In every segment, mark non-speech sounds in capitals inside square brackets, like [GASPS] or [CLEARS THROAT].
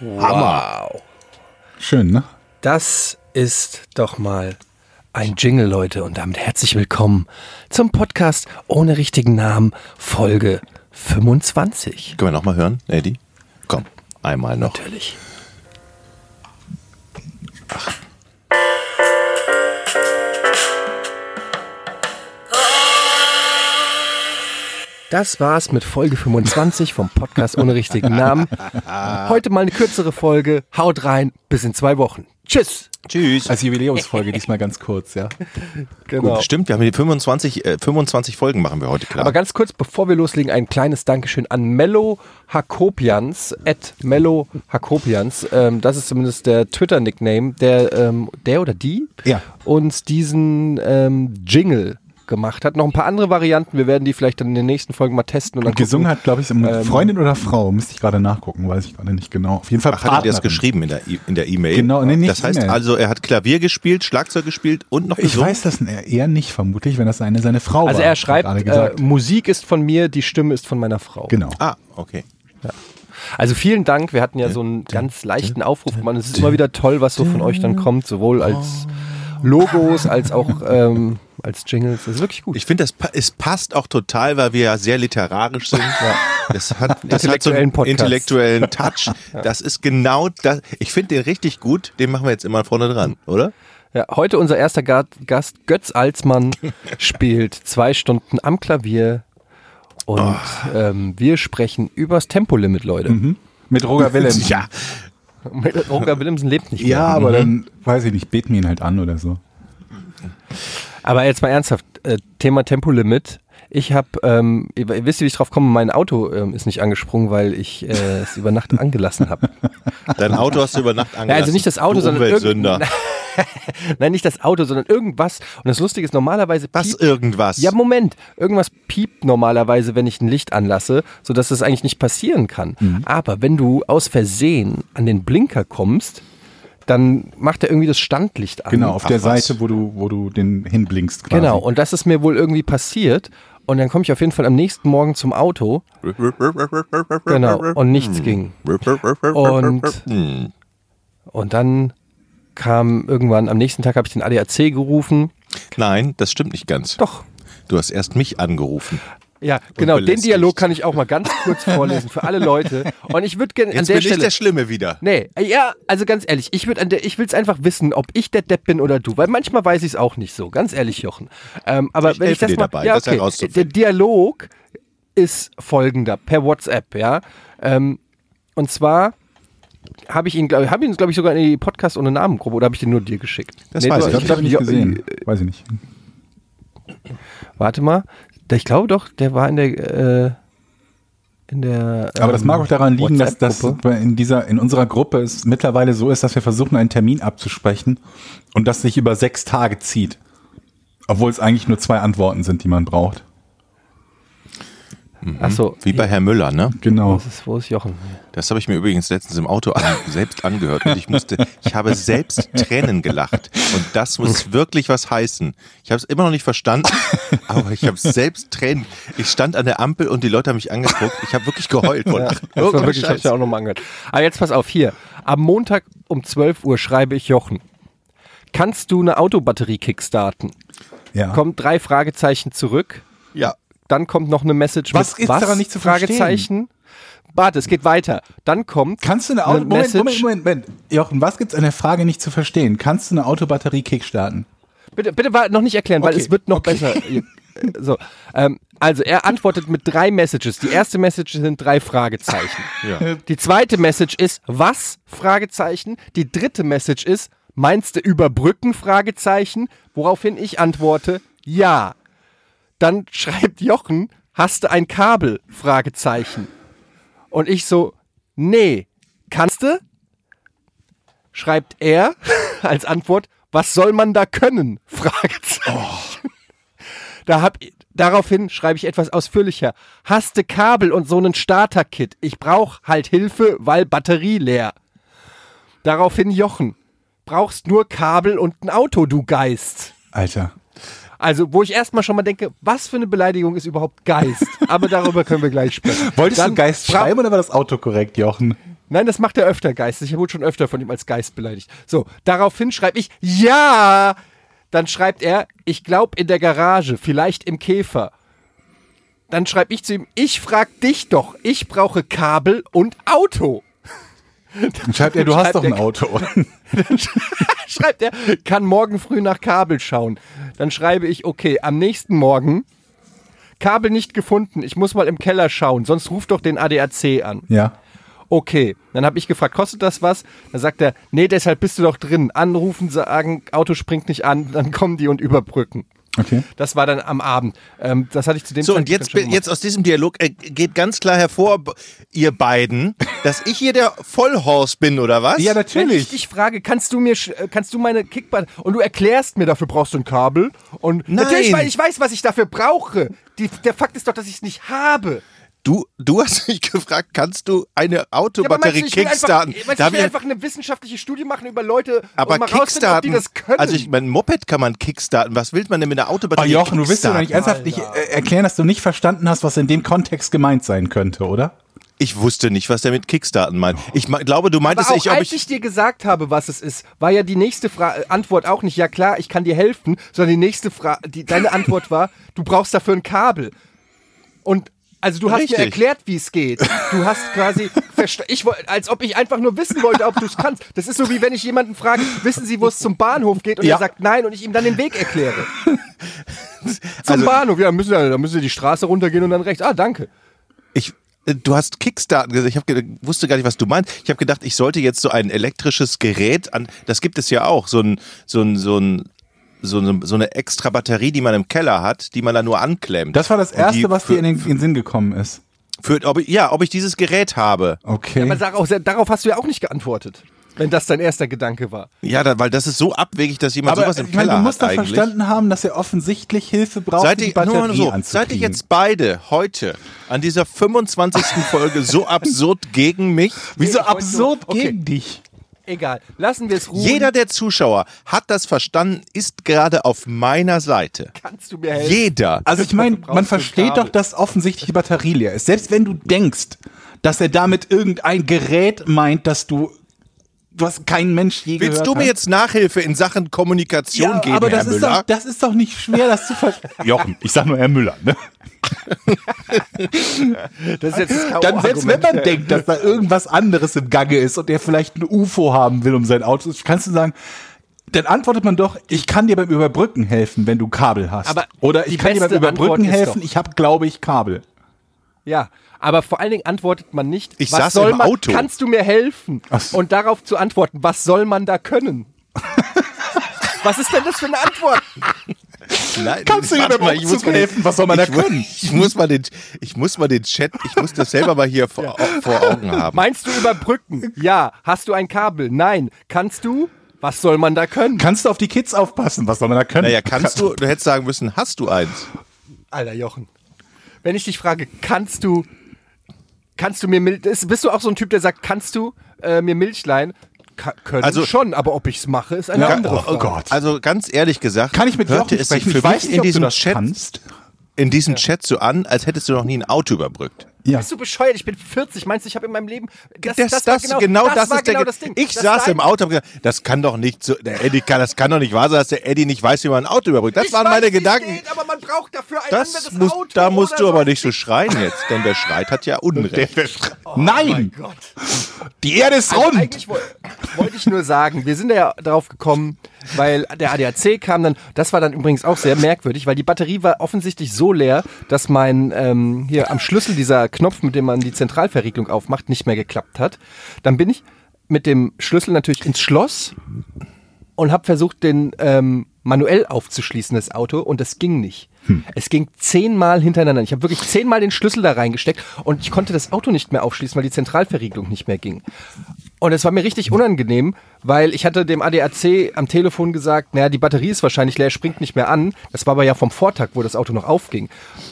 Wow. Schön, ne? Das ist doch mal ein Jingle, Leute. Und damit herzlich willkommen zum Podcast ohne richtigen Namen, Folge 25. Können wir nochmal hören, Eddie? Komm, einmal noch. Natürlich. Das war's mit Folge 25 vom Podcast ohne richtigen Namen. Heute mal eine kürzere Folge. Haut rein, bis in zwei Wochen. Tschüss. Tschüss. Als Jubiläumsfolge diesmal ganz kurz, ja. Genau. Gut, stimmt, wir haben die 25, äh, 25 Folgen machen wir heute klar. Aber ganz kurz, bevor wir loslegen, ein kleines Dankeschön an Mello Hakopians, at Mello Hakopians. Ähm, das ist zumindest der Twitter-Nickname, der, ähm, der oder die Ja. uns diesen ähm, Jingle gemacht hat. Noch ein paar andere Varianten. Wir werden die vielleicht dann in den nächsten Folgen mal testen. Und, dann Und gesungen gucken. hat, glaube ich, Ähm, Freundin oder Frau. Müsste ich gerade nachgucken, weiß ich gerade nicht genau. Auf jeden Fall Ach, hat er das geschrieben in der E- in der E-Mail? Genau, nee, nicht Das heißt E-Mail. also, er hat Klavier gespielt, Schlagzeug gespielt und noch Ich gesungen? weiß das eher nicht, vermutlich, wenn das eine seine Frau war. Also er schreibt, äh. Musik ist von mir, die Stimme ist von meiner Frau. Genau. Ah, okay. Also vielen Dank. Wir hatten ja so einen ganz leichten Aufruf gemacht. Es ist immer wieder toll, was so von euch dann kommt, sowohl als Logos als auch ähm, als Jingles. Das ist wirklich gut. Ich finde, es passt auch total, weil wir ja sehr literarisch sind. [LAUGHS] Das hat, das hat so Intellektuellen einen Podcast. intellektuellen [LAUGHS] Touch. Das ist genau das. Ich finde den richtig gut. Den machen wir jetzt immer vorne dran, oder? Ja, heute unser erster Ga- Gast, Götz Alsmann, [LAUGHS] spielt zwei Stunden am Klavier und Oh. ähm, wir sprechen übers Tempolimit, Leute. Mit Roger Willems. Ja. Roger Willemsen lebt nicht mehr. Ja, aber dann, weiß ich nicht, beten wir ihn halt an oder so. Aber jetzt mal ernsthaft, äh, Thema Tempolimit. Ich habe, ähm, ihr wisst, wie ich drauf komme, mein Auto ähm, ist nicht angesprungen, weil ich äh, es über Nacht [LAUGHS] angelassen habe. Dein Auto hast du über Nacht angelassen. Ja, also nicht das Auto, du sondern Umweltsünder. [LAUGHS] Nein, nicht das Auto, sondern irgendwas. Und das Lustige ist, normalerweise Was piept- irgendwas? Ja, Moment. Irgendwas piept normalerweise, wenn ich ein Licht anlasse, sodass das eigentlich nicht passieren kann. Mhm. Aber wenn du aus Versehen an den Blinker kommst, dann macht er irgendwie das Standlicht an. Genau, auf Ach, der was. Seite, wo du, wo du den hinblinkst quasi. Genau, und das ist mir wohl irgendwie passiert. Und dann komme ich auf jeden Fall am nächsten Morgen zum Auto. Genau, und nichts ging. Und-. Und dann kam irgendwann, am nächsten Tag habe ich den ADAC gerufen. Nein, das stimmt nicht ganz. Doch. Du hast erst mich angerufen. Ja, genau, den. Dialog kann ich auch mal ganz kurz vorlesen für alle Leute. Und ich würde gerne an Jetzt der bin ich Stelle. der Schlimme wieder. Nee, ja, also ganz ehrlich, ich würde an der, ich will es einfach wissen, ob ich der Depp bin oder du, weil manchmal weiß ich es auch nicht so, ganz ehrlich, Jochen. Ähm, aber Ich wenn ich das dir mal, dabei, ja, das okay, herauszufinden. der Dialog ist folgender per WhatsApp, ja. Ähm, und zwar habe ich ihn, glaube hab ihn, glaube ich, sogar in die Podcast ohne Namengruppe oder habe ich den nur dir geschickt? Das Nee, weiß du- ich Das ich glaub, nicht Jo- gesehen. Weiß ich nicht. Warte mal, ich glaube doch, der war in der, äh, in der. Aber das ähm, mag auch daran liegen, dass das in dieser, in unserer Gruppe es mittlerweile so ist, dass wir versuchen, einen Termin abzusprechen und das sich über sechs Tage zieht. Obwohl es eigentlich nur zwei Antworten sind, die man braucht. Achso, Wie bei Herrn Müller, ne? Genau. Wo ist, wo ist Jochen? Das habe ich mir übrigens letztens im Auto an, [LAUGHS] selbst angehört und ich musste, ich habe selbst Tränen gelacht und das muss [LAUGHS] wirklich was heißen. Ich habe es immer noch nicht verstanden, [LAUGHS] aber ich habe selbst Tränen. Ich stand an der Ampel und die Leute haben mich angeguckt. Ich habe wirklich geheult vor Lachen. Das war wirklich, ich Scheiß. ja auch nochmal angehört. Aber jetzt pass auf, hier. Am Montag um 12 Uhr schreibe ich Jochen. Kannst du eine Autobatterie kickstarten? Ja. Kommt drei Fragezeichen zurück. Ja, Dann kommt noch eine Message Was mit ist daran nicht zu verstehen? Fragezeichen. Warte, es geht weiter. Dann kommt Kannst du eine Auto eine Moment, Moment, Message- Moment, Moment. Jochen, was gibt's an der Frage nicht zu verstehen? Kannst du eine Autobatterie kickstarten? Bitte, bitte noch nicht erklären, weil Okay, es wird noch okay. besser. So, ähm, also er antwortet mit drei Messages. Die erste Message sind drei Fragezeichen. ja. Die zweite Message ist was? Fragezeichen. Die dritte Message ist meinst du überbrücken? Fragezeichen. Woraufhin ich antworte ja. Dann [LAUGHS] schreibt Jochen hast du ein Kabel? Fragezeichen. Und ich so nee. Kannst du? Schreibt er [LAUGHS] als Antwort was soll man da können? Fragezeichen. Da hab, daraufhin schreibe ich etwas ausführlicher. Hast du Kabel und so einen Starter-Kit? Ich brauch halt Hilfe, weil Batterie leer. Daraufhin Jochen. Brauchst nur Kabel und ein Auto, du Geist. Alter. Also, wo ich erstmal schon mal denke, was für eine Beleidigung ist überhaupt Geist? [LAUGHS] Aber darüber können wir gleich sprechen. Wolltest Dann du Geist schreiben oder war das Auto korrekt, Jochen? Nein, das macht er öfter geistig. Ich wurde schon öfter von ihm als Geist beleidigt. So, daraufhin schreibe ich, ja. Dann schreibt er, ich glaube in der Garage, vielleicht im Käfer. Dann schreibe ich zu ihm, ich frag dich doch, ich brauche Kabel und Auto. Dann schreibt er, du hast schreibt doch ein der- Auto. [LAUGHS] schreibt er, kann morgen früh nach Kabel schauen. Dann schreibe ich, okay, am nächsten Morgen, Kabel nicht gefunden, ich muss mal im Keller schauen, sonst ruf doch den ADAC an. ja. Okay, dann habe ich gefragt, kostet das was? Dann sagt er, nee, deshalb bist du doch drin. Anrufen, sagen, Auto springt nicht an, dann kommen die und überbrücken. Okay. Das war dann am Abend. Ähm, das hatte ich zu dem So, und Zeitpunkt jetzt, schon gemacht. jetzt aus diesem Dialog äh, geht ganz klar hervor, ihr beiden, [LAUGHS] dass ich hier der Vollhorst bin, oder was? Ja, Wenn ich natürlich. dich frage, kannst du mir, äh, kannst du meine Kickbahn und du erklärst mir, dafür brauchst du ein Kabel und natürlich, weil ich weiß, was ich dafür brauche. Die, der Fakt ist doch, dass ich es nicht habe. Du, du hast mich [LAUGHS] gefragt, kannst du eine Ja, Autobatterie du, will kickstarten? Einfach, meinst, ich will ich- einfach eine wissenschaftliche Studie machen über Leute aber und mal rausfinden, ob die kickstarten, das können. also ich mein Moped kann man kickstarten. Was will man denn mit einer Oh Autobatterie Jochen, du willst doch nicht kickstarten? ernsthaft nicht äh, erklären, dass du nicht verstanden hast, was in dem Kontext gemeint sein könnte, oder? Ich wusste nicht, was der mit kickstarten meint. Ich glaube, du meintest, Aber auch ich, ob als ich, ich dir gesagt habe, was es ist, war ja die nächste Fra Antwort auch nicht, ja klar, ich kann dir helfen, sondern die nächste Frage, deine Antwort war, du brauchst dafür ein Kabel. Und also du hast Richtig. mir erklärt, wie es geht. Du hast quasi, [LAUGHS] ich, als ob ich einfach nur wissen wollte, ob du es kannst. Das ist so wie wenn ich jemanden frage, wissen Sie, wo es zum Bahnhof geht? Und Ja. er sagt nein und ich ihm dann den Weg erkläre. [LAUGHS] zum Also- Bahnhof, ja, müssen, da müssen Sie die Straße runtergehen und dann rechts. Ah, danke. ich, äh, du hast Kickstarten gesagt. Ich hab, wusste gar nicht, was du meinst. Ich habe gedacht, ich sollte jetzt so ein elektrisches Gerät an, das gibt es ja auch, so ein, so ein, so ein, so eine, so eine extra Batterie, die man im Keller hat, die man dann nur anklemmt. Das war das Und die Erste, was für, dir in den, in den Sinn gekommen ist. Für, ob ich, ja, ob ich dieses Gerät habe. Okay. Aber darauf, darauf hast du ja auch nicht geantwortet, wenn das dein erster Gedanke war. Ja, da, weil das ist so abwegig, dass jemand Aber sowas im ich meine, Keller du musst hat doch eigentlich. verstanden haben, dass er offensichtlich Hilfe braucht, Seid die ihr, nur Batterie so, seid ihr jetzt beide heute an dieser 25. Folge so [LAUGHS] absurd gegen mich? Wieso Ich wollte absurd nur- okay. gegen dich? Egal, lassen wir es ruhen. Jeder der Zuschauer hat das verstanden, ist gerade auf meiner Seite. Kannst du mir helfen? Jeder. Also ich meine, man versteht doch, dass offensichtlich die Batterie leer ist. Selbst wenn du denkst, dass er damit irgendein Gerät meint, dass du was kein Mensch je Willst gehört du mir hat. jetzt Nachhilfe in Sachen Kommunikation ja, geben, aber Herr das ist, Müller? doch, das ist doch nicht schwer, das zu verstehen. [LAUGHS] Jochen, ich sag nur Herr Müller. Ne? [LAUGHS] Das ist jetzt das. Dann selbst wenn man denkt, dass da irgendwas anderes im Gange ist und er vielleicht ein UFO haben will um sein Auto, kannst du sagen, dann antwortet man doch, ich kann dir beim Überbrücken helfen, wenn du Kabel hast. Aber Oder ich kann dir beim Überbrücken helfen, ich habe, glaube ich, Kabel. Ja, aber vor allen Dingen antwortet man nicht, Ich was saß soll im man, Auto. kannst du mir helfen? Ach. Und darauf zu antworten, was soll man da können? [LAUGHS] was ist denn das für eine Antwort? Nein, Kannst du warte beim mal, ich muss Umzug mal den- helfen? Was soll man da können? Ich muss mal den, ich muss mal den Chat, ich muss das selber mal hier vor, vor Augen haben. Meinst du überbrücken? Ja. Hast du ein Kabel? Nein. Kannst du? Was soll man da können? Kannst du auf die Kids aufpassen? Was soll man da können? Naja, kannst du, du hättest sagen müssen, hast du eins? Alter Jochen. Wenn ich dich frage, kannst du, kannst du mir Milch, ist- bist du auch so ein Typ, der sagt, kannst du äh, mir Milch leihen? Ka können Also- schon, aber ob ich's mache, ist eine Ja, andere oh, Frage. oh Gott. Also ganz ehrlich gesagt, Kann ich mit hörte es sich für Ich weiß mich nicht, in diesem das Chat, kannst. in diesem Chat so an, als hättest du noch nie ein Auto überbrückt. Ja. Bist du bescheuert? Ich bin 40. Meinst du, ich habe in meinem Leben. Das, Das, das, das, genau, genau, das, ist der, genau Ge- das Ding. Ich Das saß im Auto und gesagt, das kann doch nicht so, der Eddie kann, das kann doch nicht wahr sein, dass der Eddie nicht weiß, wie man ein Auto überbrückt. Das Ich waren weiß, meine Gedanken. Geht, aber man braucht dafür ein Das anderes muss, Auto. da musst du aber nicht so schreien jetzt, denn wer schreit, hat ja [LAUGHS] Unrecht. Nein! Gott. Die Erde ist Also rund! eigentlich woll- wollte ich nur sagen, wir sind ja darauf gekommen, weil der ADAC kam dann, das war dann übrigens auch sehr merkwürdig, weil die Batterie war offensichtlich so leer, dass mein, ähm, hier am Schlüssel dieser Knopf, mit dem man die Zentralverriegelung aufmacht, nicht mehr geklappt hat. Dann bin ich mit dem Schlüssel natürlich ins Schloss und habe versucht, den ähm, manuell aufzuschließen, das Auto, und das ging nicht. Es ging zehnmal hintereinander. Ich habe wirklich zehnmal den Schlüssel da reingesteckt und ich konnte das Auto nicht mehr aufschließen, weil die Zentralverriegelung nicht mehr ging. Und es war mir richtig unangenehm, weil ich hatte dem ADAC am Telefon gesagt, naja, die Batterie ist wahrscheinlich leer, springt nicht mehr an. Das war aber ja vom Vortag, wo das Auto noch aufging.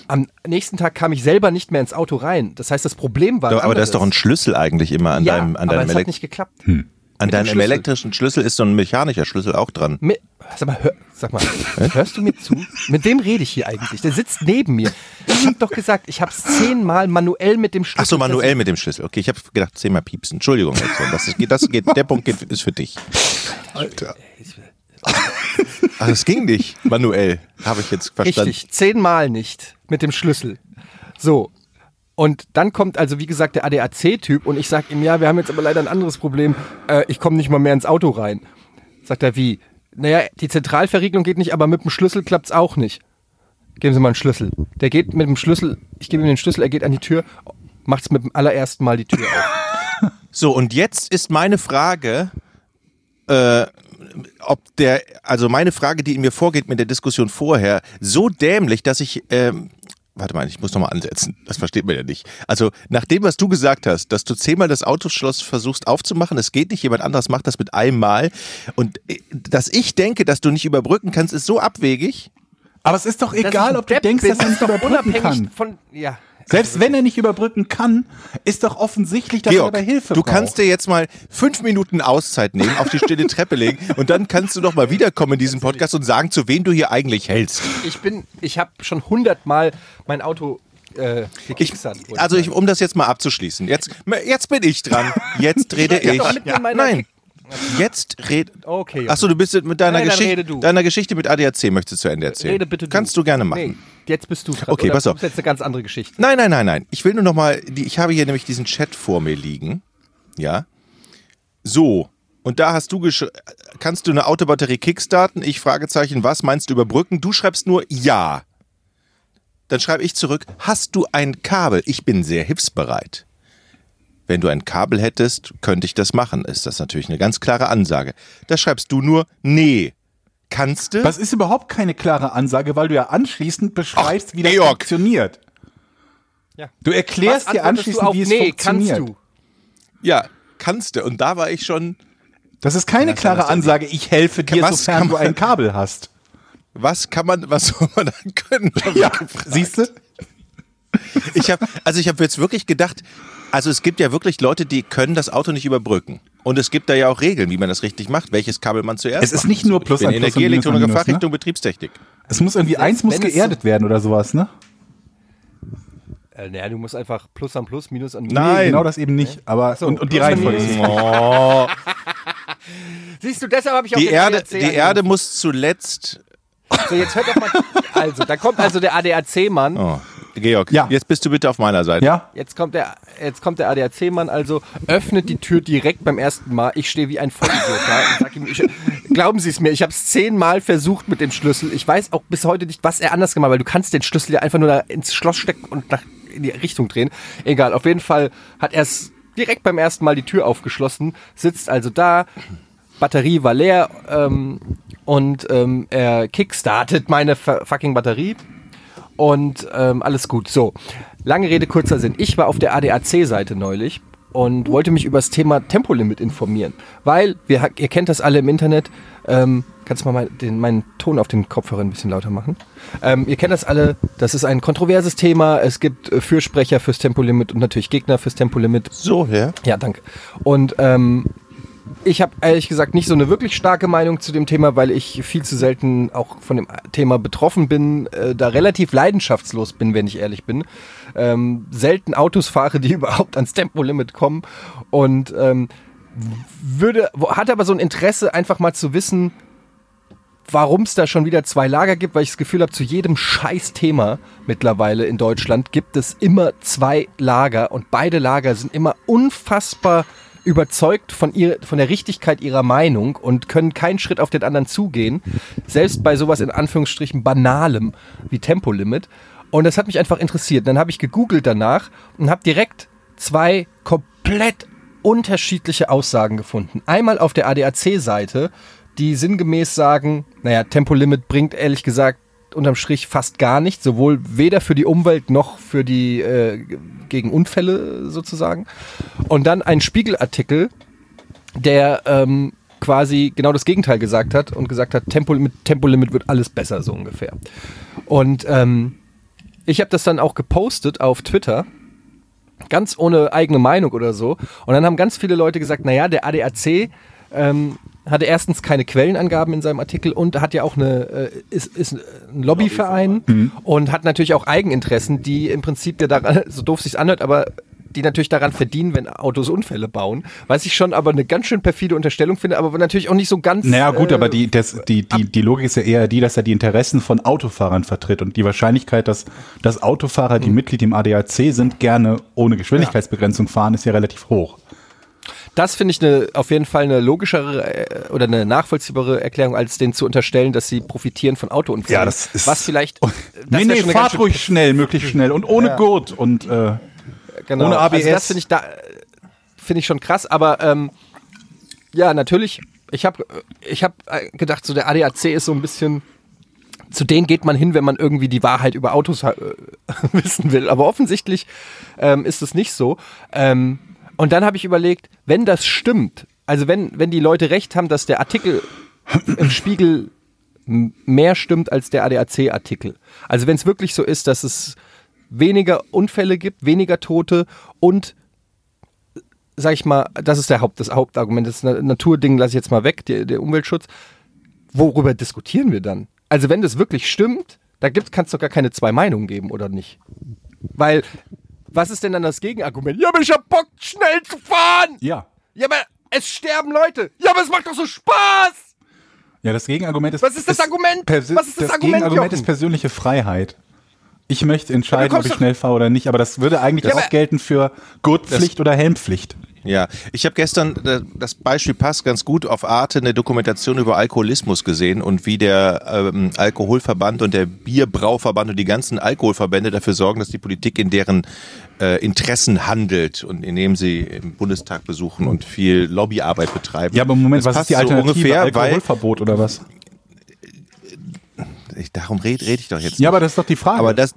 Am nächsten Tag kam ich selber nicht mehr ins Auto rein. Das heißt, das Problem war. ein Aber da ist doch ein. Schlüssel eigentlich immer an ja, deinem, an aber deinem es hat Elekt nicht geklappt. An Mit dem deinem Schlüssel. elektrischen Schlüssel ist so ein mechanischer Schlüssel auch dran. Mi- Sag mal, hör, sag mal, hörst du mir zu? Mit wem rede ich hier eigentlich? Der sitzt neben mir. Ich hab doch gesagt, ich hab's zehnmal manuell mit dem Schlüssel. Ach so, manuell mit dem Schlüssel. Okay, ich habe gedacht, zehnmal piepsen. Entschuldigung. Das ist, das geht, der Punkt geht, ist für dich. Alter. Ach, das ging nicht. Manuell. Habe ich jetzt verstanden. Richtig, zehnmal nicht mit dem Schlüssel. So. Und dann kommt also, wie gesagt, der ADAC-Typ und ich sag ihm, ja, wir haben jetzt aber leider ein anderes Problem. Äh, ich komme nicht mal mehr ins Auto rein. Sagt er, wie? Naja, die Zentralverriegelung geht nicht, aber mit dem Schlüssel klappt's auch nicht. Geben Sie mal einen Schlüssel. Der geht mit dem Schlüssel, ich gebe ihm den Schlüssel, er geht an die Tür, macht's mit dem allerersten Mal die Tür auf. [LAUGHS] So, und jetzt ist meine Frage, äh, ob der, also meine Frage, die in mir vorgeht mit der Diskussion vorher, so dämlich, dass ich, ähm, warte mal, ich muss nochmal ansetzen. Das versteht man ja nicht. Also, nach dem, was du gesagt hast, dass du zehnmal das Autoschloss versuchst aufzumachen, es geht nicht, jemand anderes macht das mit einem Mal. Und äh, dass ich denke, dass du nicht überbrücken kannst, ist so abwegig. Aber es ist doch egal, ob du Depp denkst, dass ist nicht doch überbrücken unabhängig kann. Von, ja. Selbst wenn er nicht überbrücken kann, ist doch offensichtlich, dass Georg, er dabei Hilfe du braucht. kannst dir jetzt mal fünf Minuten Auszeit nehmen, auf die stille Treppe legen [LAUGHS] und dann kannst du noch mal wiederkommen in diesem Podcast und sagen, zu wem du hier eigentlich hältst. Ich bin, ich habe schon hundertmal mein Auto äh, Ich, also ich, sagen. um das jetzt mal abzuschließen. Jetzt, jetzt bin ich dran. Jetzt [LAUGHS] rede Ja, ich. doch, meiner Nein. Jetzt red. Okay. Achso, du bist mit deiner, Nein, Geschichte, rede du. deiner Geschichte mit ADAC möchtest du zu Ende erzählen. Rede bitte du. Kannst du gerne machen. Nee, jetzt bist du dran. Okay, Oder pass auf. Das ist jetzt eine ganz andere Geschichte. Nein, nein, nein, nein. Ich will nur noch mal, ich habe hier nämlich diesen Chat vor mir liegen. Ja. So. Und da hast du kannst du eine Autobatterie kickstarten? Ich Fragezeichen, was meinst du überbrücken? Du schreibst nur ja. Dann schreibe ich zurück, hast du ein Kabel? Ich bin sehr hilfsbereit. Wenn du ein Kabel hättest, könnte ich das machen. Ist das natürlich eine ganz klare Ansage. Da schreibst du nur nee. Kannst du? Das ist überhaupt keine klare Ansage, weil du ja anschließend beschreibst, Ach, wie das Georg. funktioniert. Ja. Du erklärst dir anschließend, wie es nee, funktioniert. kannst du. Ja, kannst du. Und da war ich schon, Das ist keine Was klare? Ansage, ich helfe dir, Was sofern kann du man- ein Kabel hast. was kann man, was [LAUGHS] soll man dann können? Ja, siehst du? Ich habe, also ich habe jetzt wirklich gedacht, also es gibt ja wirklich Leute, die können das Auto nicht überbrücken. Und es gibt da ja auch Regeln, wie man das richtig macht, welches Kabel man zuerst Es ist macht. nicht nur Plus ich bin ein Plus und Energie, Minus ein Elektroniker, Minus, ne? Fachrichtung, Betriebstechnik. Es muss irgendwie, eins muss geerdet werden oder sowas, ne? Äh, naja, du musst einfach Plus an Plus, Minus an Minus. Nein. Genau das eben nicht. Aber, so, und, und die Reihenfolge Oh, [LAUGHS] Siehst du, deshalb habe ich auch die Erde, ADAC die Erde muss zuletzt. So, jetzt hört doch mal. Also, da kommt also der ADAC-Mann. Oh, Georg, Ja. jetzt bist du bitte auf meiner Seite. Ja? Jetzt kommt der, jetzt kommt der ADAC-Mann also, öffnet die Tür direkt beim ersten Mal. Ich stehe wie ein Vollidiot da und sag ihm, ich, glauben Sie es mir, ich habe es zehnmal versucht mit dem Schlüssel. Ich weiß auch bis heute nicht, was er anders gemacht hat, weil du kannst den Schlüssel ja einfach nur da ins Schloss stecken und nach, in die Richtung drehen. Egal, auf jeden Fall hat er es direkt beim ersten Mal die Tür aufgeschlossen, sitzt also da, Batterie war leer ähm, und ähm, er kickstartet meine fu- fucking Batterie und ähm, alles gut. So, lange Rede, kurzer Sinn. Ich war auf der ADAC-Seite neulich und wollte mich über das Thema Tempolimit informieren, weil, wir, ihr kennt das alle im Internet, ähm, kannst du mal mein, den, meinen Ton auf den Kopfhörer ein bisschen lauter machen? Ähm, ihr kennt das alle, das ist ein kontroverses Thema, es gibt äh, Fürsprecher fürs Tempolimit und natürlich Gegner fürs Tempolimit. So, ja. Ja, danke. Und ähm, ich habe ehrlich gesagt nicht so eine wirklich starke Meinung zu dem Thema, weil ich viel zu selten auch von dem Thema betroffen bin, äh, da relativ leidenschaftslos bin, wenn ich ehrlich bin. Ähm, selten Autos fahre, die [LAUGHS] überhaupt ans Tempolimit kommen und ähm, würde, hatte aber so ein Interesse, einfach mal zu wissen, warum es da schon wieder zwei Lager gibt, weil ich das Gefühl habe, zu jedem Scheiß-Thema mittlerweile in Deutschland gibt es immer zwei Lager und beide Lager sind immer unfassbar überzeugt von, ihr, von der Richtigkeit ihrer Meinung und können keinen Schritt auf den anderen zugehen, selbst bei sowas in Anführungsstrichen banalem wie Tempolimit. Und das hat mich einfach interessiert. Dann habe ich gegoogelt danach und habe direkt zwei komplett unterschiedliche Aussagen gefunden. Einmal auf der ADAC-Seite, die sinngemäß sagen, naja, Tempolimit bringt ehrlich gesagt unterm Strich fast gar nichts, sowohl weder für die Umwelt noch für die äh, gegen Unfälle sozusagen. Und dann ein Spiegelartikel, der ähm, quasi genau das Gegenteil gesagt hat und gesagt hat, Tempolimit, Tempolimit wird alles besser, so ungefähr. Und ähm, ich habe das dann auch gepostet auf Twitter ganz ohne eigene Meinung oder so. Und dann haben ganz viele Leute gesagt, naja, der ADAC ähm, hatte erstens keine Quellenangaben in seinem Artikel und hat ja auch eine, äh, ist, ist ein Lobbyverein Mhm. und hat natürlich auch Eigeninteressen, die im Prinzip ja daran, [LAUGHS] so doof sich's anhört, aber die natürlich daran verdienen, wenn Autos Unfälle bauen. Was ich schon aber eine ganz schön perfide Unterstellung finde, aber natürlich auch nicht so ganz. Naja, gut, äh, aber die, das, die, die, die Logik ist ja eher die, dass er die Interessen von Autofahrern vertritt und die Wahrscheinlichkeit, dass, dass Autofahrer, die Mitglied im ADAC sind, gerne ohne Geschwindigkeitsbegrenzung fahren, ist ja relativ hoch. Das finde ich eine, auf jeden Fall eine logischere äh, oder eine nachvollziehbare Erklärung, als denen zu unterstellen, dass sie profitieren von Autounfällen. Ja, das ist- Was vielleicht. [LAUGHS] das nee, nee, fahrt ruhig schnell, möglichst schnell und ohne Ja. Gurt und äh, Genau. Ohne ABS. Also das finde ich da finde ich schon krass, aber ähm, ja, natürlich. Ich habe ich hab äh, gedacht, so der ADAC ist so ein bisschen zu denen geht man hin, wenn man irgendwie die Wahrheit über Autos äh, [LAUGHS] wissen will. Aber offensichtlich ähm, ist es nicht so. Ähm, und dann habe ich überlegt, wenn das stimmt, also wenn, wenn die Leute recht haben, dass der Artikel im Spiegel mehr stimmt als der ADAC-Artikel. Also wenn es wirklich so ist, dass es weniger Unfälle gibt, weniger Tote und sag ich mal, das ist der Haupt, das Hauptargument. Das Na- Naturding lasse ich jetzt mal weg, der, der Umweltschutz. Worüber diskutieren wir dann? Also wenn das wirklich stimmt, da kann es doch gar keine zwei Meinungen geben, oder nicht? Weil, was ist denn dann das Gegenargument? Ja, aber ich hab Bock, schnell zu fahren! ja. Ja, aber es sterben Leute! Ja, aber es macht doch so Spaß! Ja, das Gegenargument ist. Was ist das Argument? Was ist das das Argument, Gegenargument Jochen? ist persönliche Freiheit. Ich möchte entscheiden, ob ich schnell fahre oder nicht, aber das würde eigentlich Ja, auch gelten für Gurtpflicht oder Helmpflicht. Ja, ich habe gestern, äh, das Beispiel passt ganz gut, auf Arte eine Dokumentation über Alkoholismus gesehen und wie der ähm, Alkoholverband und der Bierbrauverband und die ganzen Alkoholverbände dafür sorgen, dass die Politik in deren äh, Interessen handelt und indem sie im Bundestag besuchen und viel Lobbyarbeit betreiben. Ja, aber Moment, Das was ist passt die so Alternative? ungefähr, weil Alkoholverbot oder was? Ich, darum rede red ich doch jetzt Ja, aber das ist doch die Frage. Aber das,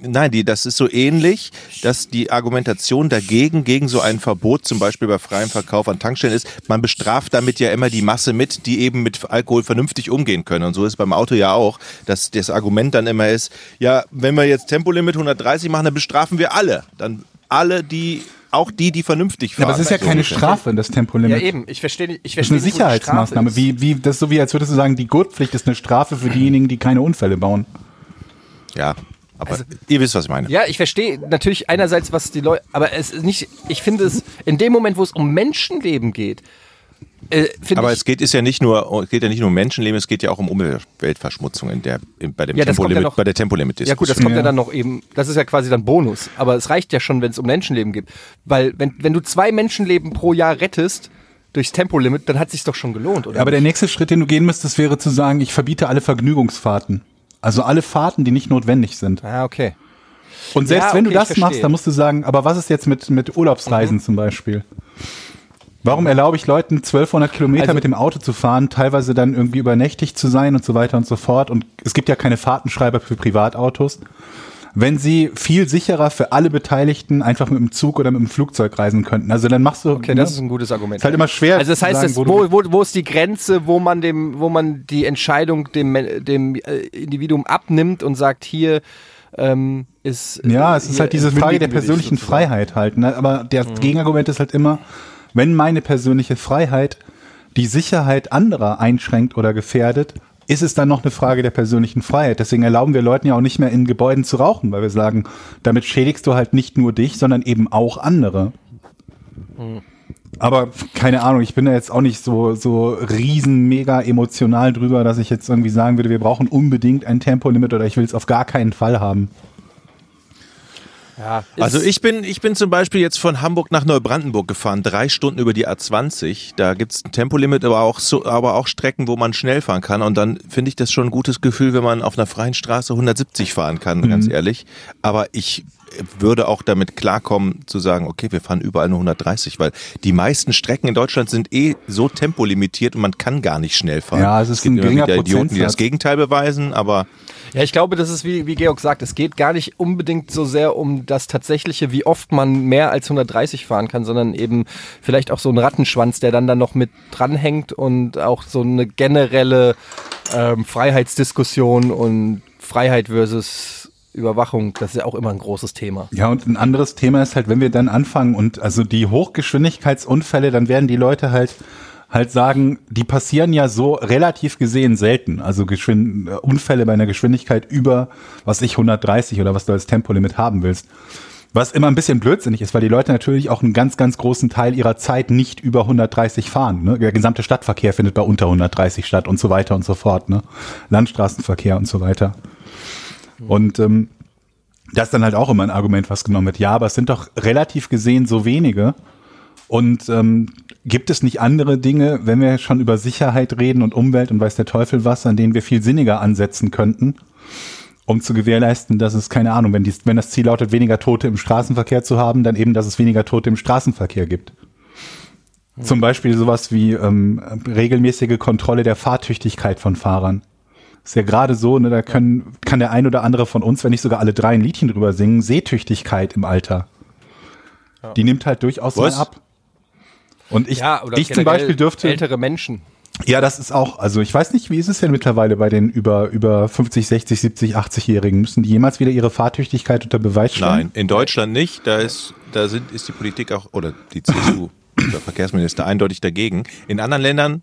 nein, die, das ist so ähnlich, dass die Argumentation dagegen, gegen so ein Verbot, zum Beispiel bei freiem Verkauf an Tankstellen ist, man bestraft damit ja immer die Masse mit, die eben mit Alkohol vernünftig umgehen können. Und so ist es beim Auto ja auch, dass das Argument dann immer ist, ja, wenn wir jetzt Tempolimit 130 machen, dann bestrafen wir alle. Dann alle, die, auch die, die vernünftig fahren. Ja, aber es ist ja So keine. Strafe, das Ja, Tempolimit. eben. Ich verstehe nicht. Ich Das ist eine verstehe Sicherheitsmaßnahme. Wie, wie, das ist so wie, als würdest du sagen, die Gurtpflicht ist eine Strafe für diejenigen, die keine Unfälle bauen. Ja, aber Also ihr wisst, was ich meine. Ja, ich verstehe natürlich einerseits, was die Leute, aber es ist nicht, ich finde es, in dem Moment, wo es um Menschenleben geht, äh, Aber ich, es geht ist ja nicht nur, es geht ja nicht nur um Menschenleben, es geht ja auch um Umweltverschmutzung in der, in, bei dem Ja, ja Tempolimit, noch- bei der Tempolimit ja gut, das kommt ja. Ja. dann noch eben, das ist ja quasi dann Bonus, aber es reicht ja schon, wenn es um Menschenleben geht, weil wenn, wenn du zwei Menschenleben pro Jahr rettest, durchs Tempolimit, dann hat sich's doch schon gelohnt, oder? Aber der nächste Schritt, den du gehen müsstest, wäre zu sagen, ich verbiete alle Vergnügungsfahrten. Also alle Fahrten, die nicht notwendig sind. Ah, okay. Und selbst Ja, wenn du okay, das machst, dann musst du sagen, aber was ist jetzt mit, mit Urlaubsreisen Mhm. zum Beispiel? Warum erlaube ich Leuten 1200 Kilometer Also- mit dem Auto zu fahren, teilweise dann irgendwie übernächtig zu sein und so weiter und so fort? Und es gibt ja keine Fahrtenschreiber für Privatautos. Wenn sie viel sicherer für alle Beteiligten einfach mit dem Zug oder mit dem Flugzeug reisen könnten. Also dann machst du. Okay, das ist ein gutes Argument. Ist halt immer schwer Also das heißt, sagen, das, wo wo, wo, wo ist die Grenze, wo man dem, wo man die Entscheidung dem, dem äh, Individuum abnimmt und sagt, hier ähm, ist Ja, es ist halt diese Frage der persönlichen sozusagen. Freiheit halt. Ne? Aber der Mhm. Gegenargument ist halt immer, wenn meine persönliche Freiheit die Sicherheit anderer einschränkt oder gefährdet, ist es dann noch eine Frage der persönlichen Freiheit. Deswegen erlauben wir Leuten ja auch nicht mehr in Gebäuden zu rauchen, weil wir sagen, damit schädigst du halt nicht nur dich, sondern eben auch andere. Aber keine Ahnung, ich bin da jetzt auch nicht so, so riesen mega emotional drüber, dass ich jetzt irgendwie sagen würde, wir brauchen unbedingt ein Tempolimit oder ich will es auf gar keinen Fall haben. Ja, Also ich bin, ich bin zum Beispiel jetzt von Hamburg nach Neubrandenburg gefahren, drei Stunden über die A20. Da gibt's ein Tempolimit, aber auch, so, aber auch Strecken, wo man schnell fahren kann. Und dann finde ich das schon ein gutes Gefühl, wenn man auf einer freien Straße 170 fahren kann, ganz ehrlich. Aber ich würde auch damit klarkommen zu sagen, okay, wir fahren überall nur 130, weil die meisten Strecken in Deutschland sind eh so tempolimitiert und man kann gar nicht schnell fahren. Ja, es ist ein gibt immer geringer wieder Idioten, die das. Gegenteil beweisen, aber Ja, ich glaube, das ist wie, wie Georg sagt, es geht gar nicht unbedingt so sehr um das tatsächliche, wie oft man mehr als 130 fahren kann, sondern eben vielleicht auch so ein Rattenschwanz, der dann da noch mit dranhängt und auch so eine generelle ähm, Freiheitsdiskussion und Freiheit versus Überwachung, das ist ja auch immer ein großes Thema. Ja, und ein anderes Thema ist halt, wenn wir dann anfangen und also die Hochgeschwindigkeitsunfälle, dann werden die Leute halt halt sagen, die passieren ja so relativ gesehen selten. Also Geschwind Unfälle bei einer Geschwindigkeit über, was ich, 130 oder was du als Tempolimit haben willst. Was immer ein bisschen blödsinnig ist, weil die Leute natürlich auch einen ganz, ganz großen Teil ihrer Zeit nicht über 130 fahren. Ne? Der gesamte Stadtverkehr findet bei unter 130 statt und so weiter und so fort. Ne? Landstraßenverkehr und so weiter. Und ähm, das ist dann halt auch immer ein Argument, was genommen wird. Ja, aber es sind doch relativ gesehen so wenige. Und ähm, gibt es nicht andere Dinge, wenn wir schon über Sicherheit reden und Umwelt und weiß der Teufel was, an denen wir viel sinniger ansetzen könnten, um zu gewährleisten, dass es, keine Ahnung, wenn, die, wenn das Ziel lautet, weniger Tote im Straßenverkehr zu haben, dann eben, dass es weniger Tote im Straßenverkehr gibt. Zum Beispiel sowas wie ähm, regelmäßige Kontrolle der Fahrtüchtigkeit von Fahrern. Ist ja gerade so, ne, da können, kann der ein oder andere von uns, wenn nicht sogar alle drei ein Liedchen drüber singen, Sehtüchtigkeit im Alter. Die nimmt halt durchaus Was? mal ab. Und ich, ja, oder ich zum Beispiel dürfte. Ältere Menschen. Ja, das ist auch, also ich weiß nicht, wie ist es denn mittlerweile bei den über, über 50, 60, 70, 80-Jährigen? Müssen die jemals wieder ihre Fahrtüchtigkeit unter Beweis stellen? Nein, in Deutschland nicht. Da ist, da sind, ist die Politik auch, oder die CSU, der Verkehrsminister, eindeutig dagegen. In anderen Ländern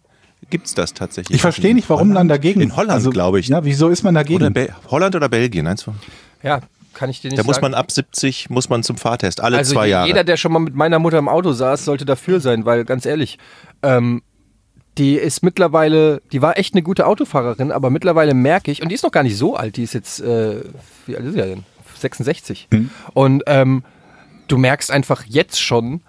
gibt's das tatsächlich. Ich verstehe nicht, warum dann dagegen. In Holland, also, glaube ich. Ja, wieso ist man dagegen? Oder Holland oder Belgien, eins von. Ja, kann ich dir nicht Da muss sagen. man ab 70, muss man zum Fahrtest, alle also zwei Jahre. jeder, der schon mal mit meiner Mutter im Auto saß, sollte dafür sein, weil ganz ehrlich, ähm, die ist mittlerweile, die war echt eine gute Autofahrerin, aber mittlerweile merke ich, und die ist noch gar nicht so alt, die ist jetzt, äh, wie alt ist sie denn? 66. Und ähm, du merkst einfach jetzt schon,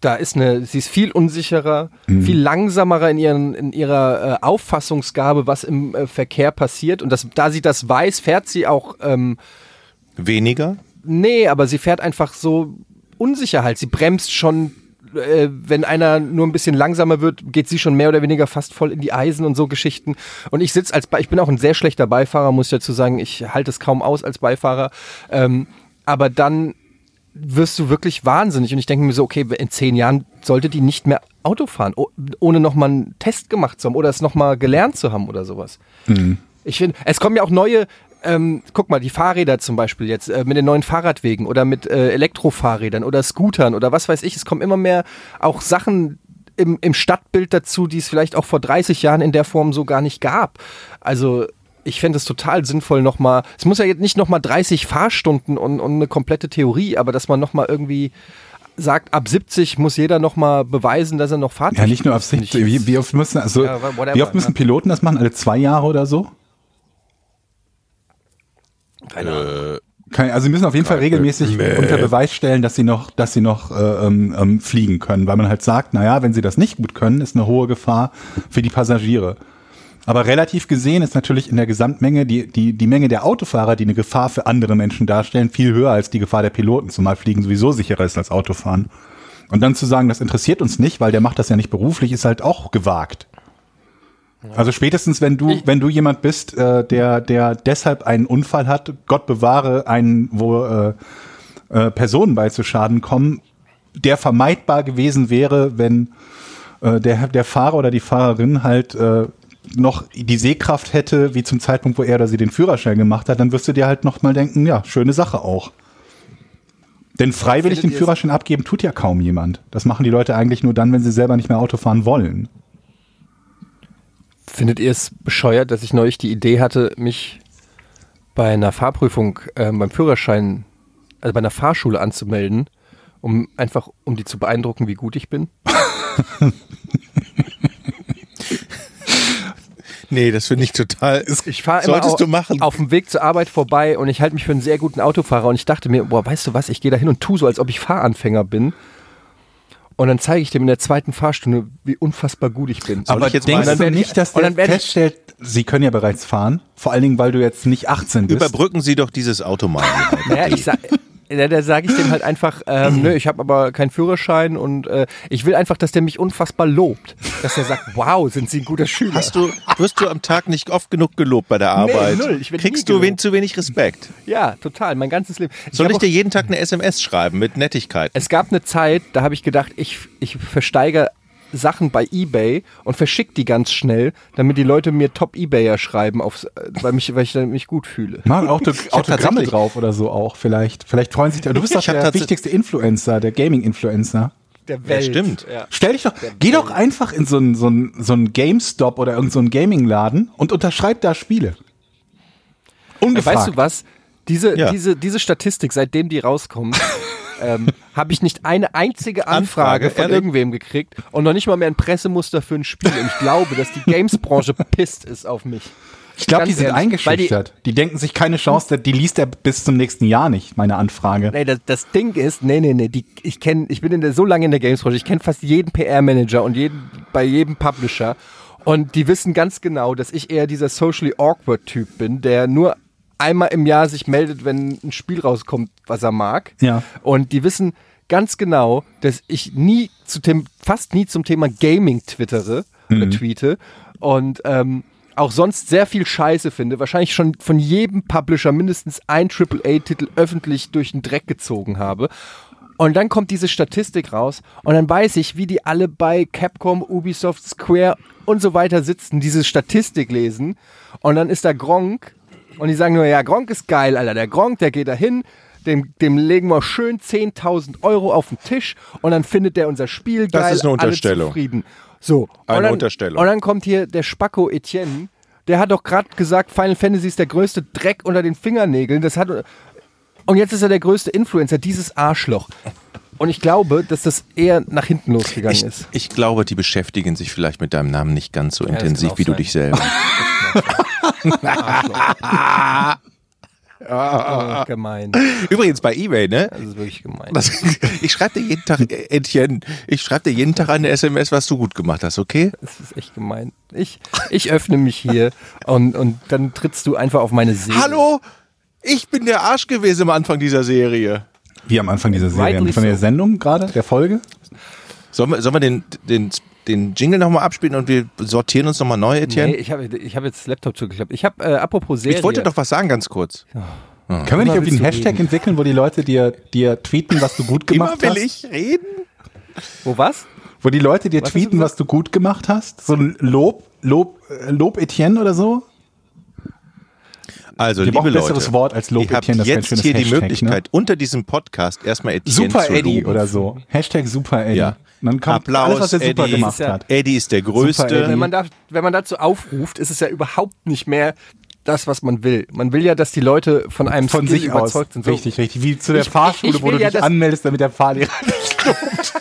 da ist eine, sie ist viel unsicherer, viel langsamerer in, ihren, in ihrer äh, Auffassungsgabe, was im äh, Verkehr passiert. Und das, da sie das weiß, fährt sie auch ähm, Weniger? Nee, aber sie fährt einfach so unsicher halt. Sie bremst schon, äh, wenn einer nur ein bisschen langsamer wird, geht sie schon mehr oder weniger fast voll in die Eisen und so Geschichten. Und ich sitze als, ich bin auch ein sehr schlechter Beifahrer, muss ich dazu sagen. Ich halte es kaum aus als Beifahrer. Ähm, aber dann wirst du wirklich wahnsinnig. Und ich denke mir so, okay, in zehn Jahren sollte die nicht mehr Auto fahren, oh, ohne nochmal einen Test gemacht zu haben oder es nochmal gelernt zu haben oder sowas. Ich finde, es kommen ja auch neue, ähm, guck mal, die Fahrräder zum Beispiel jetzt äh, mit den neuen Fahrradwegen oder mit äh, Elektrofahrrädern oder Scootern oder was weiß ich. Es kommen immer mehr auch Sachen im, im Stadtbild dazu, die es vielleicht auch vor 30 Jahren in der Form so gar nicht gab. Also ich fände es total sinnvoll nochmal, es muss ja jetzt nicht nochmal 30 Fahrstunden und, und eine komplette Theorie, aber dass man nochmal irgendwie sagt, ab 70 muss jeder nochmal beweisen, dass er noch fahrtüchtig ja, nicht nur 60. ich- Wie, wie oft müssen, also, Ja, whatever, wie oft müssen ja. Piloten das machen? Alle zwei Jahre oder so? Keine Ahnung. Kein- Also sie müssen auf jeden Fall regelmäßig unter Beweis stellen, dass sie noch, dass sie noch äh, ähm, ähm, fliegen können, weil man halt sagt, naja, wenn sie das nicht gut können, ist eine hohe Gefahr für die Passagiere. Aber relativ gesehen ist natürlich in der Gesamtmenge die, die, die Menge der Autofahrer, die eine Gefahr für andere Menschen darstellen, viel höher als die Gefahr der Piloten, zumal Fliegen sowieso sicherer ist als Autofahren. Und dann zu sagen, das interessiert uns nicht, weil der macht das ja nicht beruflich, ist halt auch gewagt. Also spätestens, wenn du, wenn du jemand bist, äh, der, der deshalb einen Unfall hat, Gott bewahre einen, wo äh, äh, Personen bei zu Schaden kommen, der vermeidbar gewesen wäre, wenn äh, der, der Fahrer oder die Fahrerin halt äh, noch die Sehkraft hätte, wie zum Zeitpunkt, wo er oder sie den Führerschein gemacht hat, dann wirst du dir halt noch mal denken, ja, schöne Sache auch. Denn freiwillig den Führerschein abgeben tut ja kaum jemand. Das machen die Leute eigentlich nur dann, wenn sie selber nicht mehr Auto fahren wollen. Findet ihr es bescheuert, dass ich neulich die Idee hatte, mich bei einer Fahrprüfung, ähm, beim Führerschein, also bei einer Fahrschule anzumelden, um einfach, um die zu beeindrucken, wie gut ich bin? [LAUGHS] Nee, das finde ich total. Ich fahre immer Solltest du machen. auf dem Weg zur Arbeit vorbei und ich halte mich für einen sehr guten Autofahrer und ich dachte mir, boah, weißt du was, ich gehe da hin und tu so, als ob ich Fahranfänger bin. Und dann zeige ich dem in der zweiten Fahrstunde, wie unfassbar gut ich bin. Soll ich jetzt denkst du nicht, dass der feststellt, sie können ja bereits fahren? Vor allen Dingen, weil du jetzt nicht 18 bist. Überbrücken Sie doch dieses Auto mal. Naja, ich sag, da, da sage ich dem halt einfach, ähm, nö, ich habe aber keinen Führerschein und äh, ich will einfach, dass der mich unfassbar lobt. Dass er sagt, wow, sind Sie ein guter Schüler. Hast du, wirst du am Tag nicht oft genug gelobt bei der Arbeit? null. Ich werd Kriegst du wen, zu wenig Respekt? ja, total, mein ganzes Leben. Soll hab ich dir jeden Tag eine SMS schreiben mit Nettigkeit? Es gab eine Zeit, da habe ich gedacht, ich, ich versteige Sachen bei Ebay und verschicke die ganz schnell, damit die Leute mir Top-Ebayer schreiben, aufs, äh, weil, mich, weil ich dann mich gut fühle. Mal Auto, [LAUGHS] Autogramme drauf oder so auch vielleicht. Vielleicht freuen sich, du bist [LAUGHS] doch der wichtigste Influencer, der Gaming-Influencer. Der Welt. stimmt. Ja. Stell dich doch, geh doch einfach in so einen so einen- so einen GameStop oder irgendeinen so einen Gaming-Laden und unterschreib da Spiele. Ungefragt. Weißt du was? Diese, Ja. diese, diese Statistik, seitdem die rauskommt, [LAUGHS] ähm, habe ich nicht eine einzige Anfrage, Anfrage, von ehrlich? irgendwem gekriegt und noch nicht mal mehr ein Pressemuster für ein Spiel. Und ich glaube, dass die Games-Branche pisst ist auf mich. Ich glaube, die sind ehrlich, weil die- eingeschüchtert. Die, denken sich keine Chance, die liest er bis zum nächsten Jahr nicht, meine Anfrage. Nee, das, das Ding ist, nee, nee, nee, die, ich kenne, ich bin in der, so lange in der Games-Branche, ich kenne fast jeden PR-Manager und jeden, bei jedem Publisher und die wissen ganz genau, dass ich eher dieser socially awkward Typ bin, der nur einmal im Jahr sich meldet, wenn ein Spiel rauskommt, was er mag. Ja. Und die wissen ganz genau, dass ich nie zu dem, fast nie zum Thema Gaming twittere oder tweete und ähm, auch sonst sehr viel Scheiße finde. Wahrscheinlich schon von jedem Publisher mindestens ein AAA-Titel öffentlich durch den Dreck gezogen habe. Und dann kommt diese Statistik raus und dann weiß ich, wie die alle bei Capcom, Ubisoft, Square und so weiter sitzen, diese Statistik lesen. Und dann ist da Gronk und die sagen nur, ja, Gronk ist geil, Alter. Der Gronk, der geht da hin, dem, dem legen wir schön 10.000 Euro auf den Tisch und dann findet der unser Spiel Das geil, ist eine alle Unterstellung. zufrieden. So. Eine und dann, Unterstellung. Und dann kommt hier der Spacko Etienne, der hat doch gerade gesagt, Final Fantasy ist der größte Dreck unter den Fingernägeln. Das hat und jetzt ist er der größte Influencer, dieses Arschloch. Und ich glaube, dass das eher nach hinten losgegangen Ich, ist. ich glaube, die beschäftigen sich vielleicht mit deinem Namen nicht ganz so kann intensiv wie du sein. dich selber. [LAUGHS] Oh, gemein. Übrigens bei eBay, ne? Das ist wirklich gemein. Das, [LAUGHS] ich schreibe dir jeden Tag, äh, Etienne, ich schreibe dir jeden Tag eine SMS, was du gut gemacht hast, okay? Das ist echt gemein. Ich, ich öffne mich hier und, und dann trittst du einfach auf meine Seele. Hallo, ich bin der Arsch gewesen am Anfang dieser Serie. Wie am Anfang dieser Serie. Rightly Von der so. Sendung gerade, der Folge. Sollen wir, sollen wir den, den, den Jingle nochmal abspielen und wir sortieren uns nochmal neu, Etienne? Nee, ich habe ich hab jetzt das Laptop zugeklappt. Ich habe, äh, apropos Serie. ich wollte doch was sagen, ganz kurz. Können wir nicht Immer irgendwie einen du Hashtag reden. entwickeln, wo die Leute dir, dir tweeten, was du gut gemacht Immer hast? will ich reden. Wo was? Wo die Leute dir Was du tweeten, gesagt? was du gut gemacht hast? So ein Lob, Lob, äh, Lob Etienne oder so? Also, Wir liebe Leute, besseres Wort als Lob ihr habt Etienne, jetzt hier die Hashtag, Möglichkeit, unter diesem Podcast erstmal Etienne Super zu Eddie loben. oder so. Hashtag Super Eddie. Ja. Dann kommt Applaus, alles, was er super Eddie. gemacht ist ja- hat. Eddie ist der Größte. Wenn man, da, wenn man dazu aufruft, ist es ja überhaupt nicht mehr das, was man will. Man will ja, dass die Leute von einem Von Skill sich aus. überzeugt sind. So, Richtig, richtig. Wie zu der Ich- Fahrschule, ich wo will du ja, dich anmeldest, damit der Fahrlehrer [LAUGHS] dich lobt.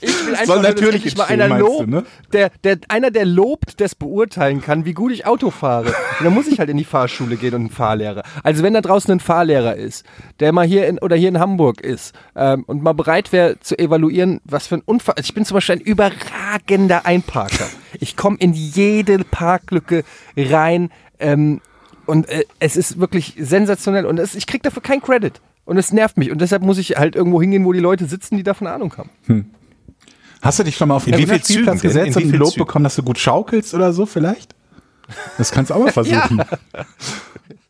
Ich will einfach dass natürlich endlich mal einer du, lobt, ne? der, der, einer, der lobt, das beurteilen kann, wie gut ich Auto fahre. Und dann muss ich halt in die Fahrschule gehen und einen Fahrlehrer. Also wenn da draußen ein Fahrlehrer ist, der mal hier in, oder hier in Hamburg ist ähm, und mal bereit wäre zu evaluieren, was für ein Unfall. Also ich bin zum Beispiel ein überragender Einparker. Ich komme in jede Parklücke rein ähm, und äh, es ist wirklich sensationell und es, ich krieg dafür keinen Credit. Und es nervt mich. Und deshalb muss ich halt irgendwo hingehen, wo die Leute sitzen, die davon Ahnung haben. Hast du dich schon mal auf In einen wie viel Spielplatz gesetzt und ein viel Lob Zügen? bekommen, dass du gut schaukelst oder so vielleicht? Das kannst du auch mal [LAUGHS] versuchen.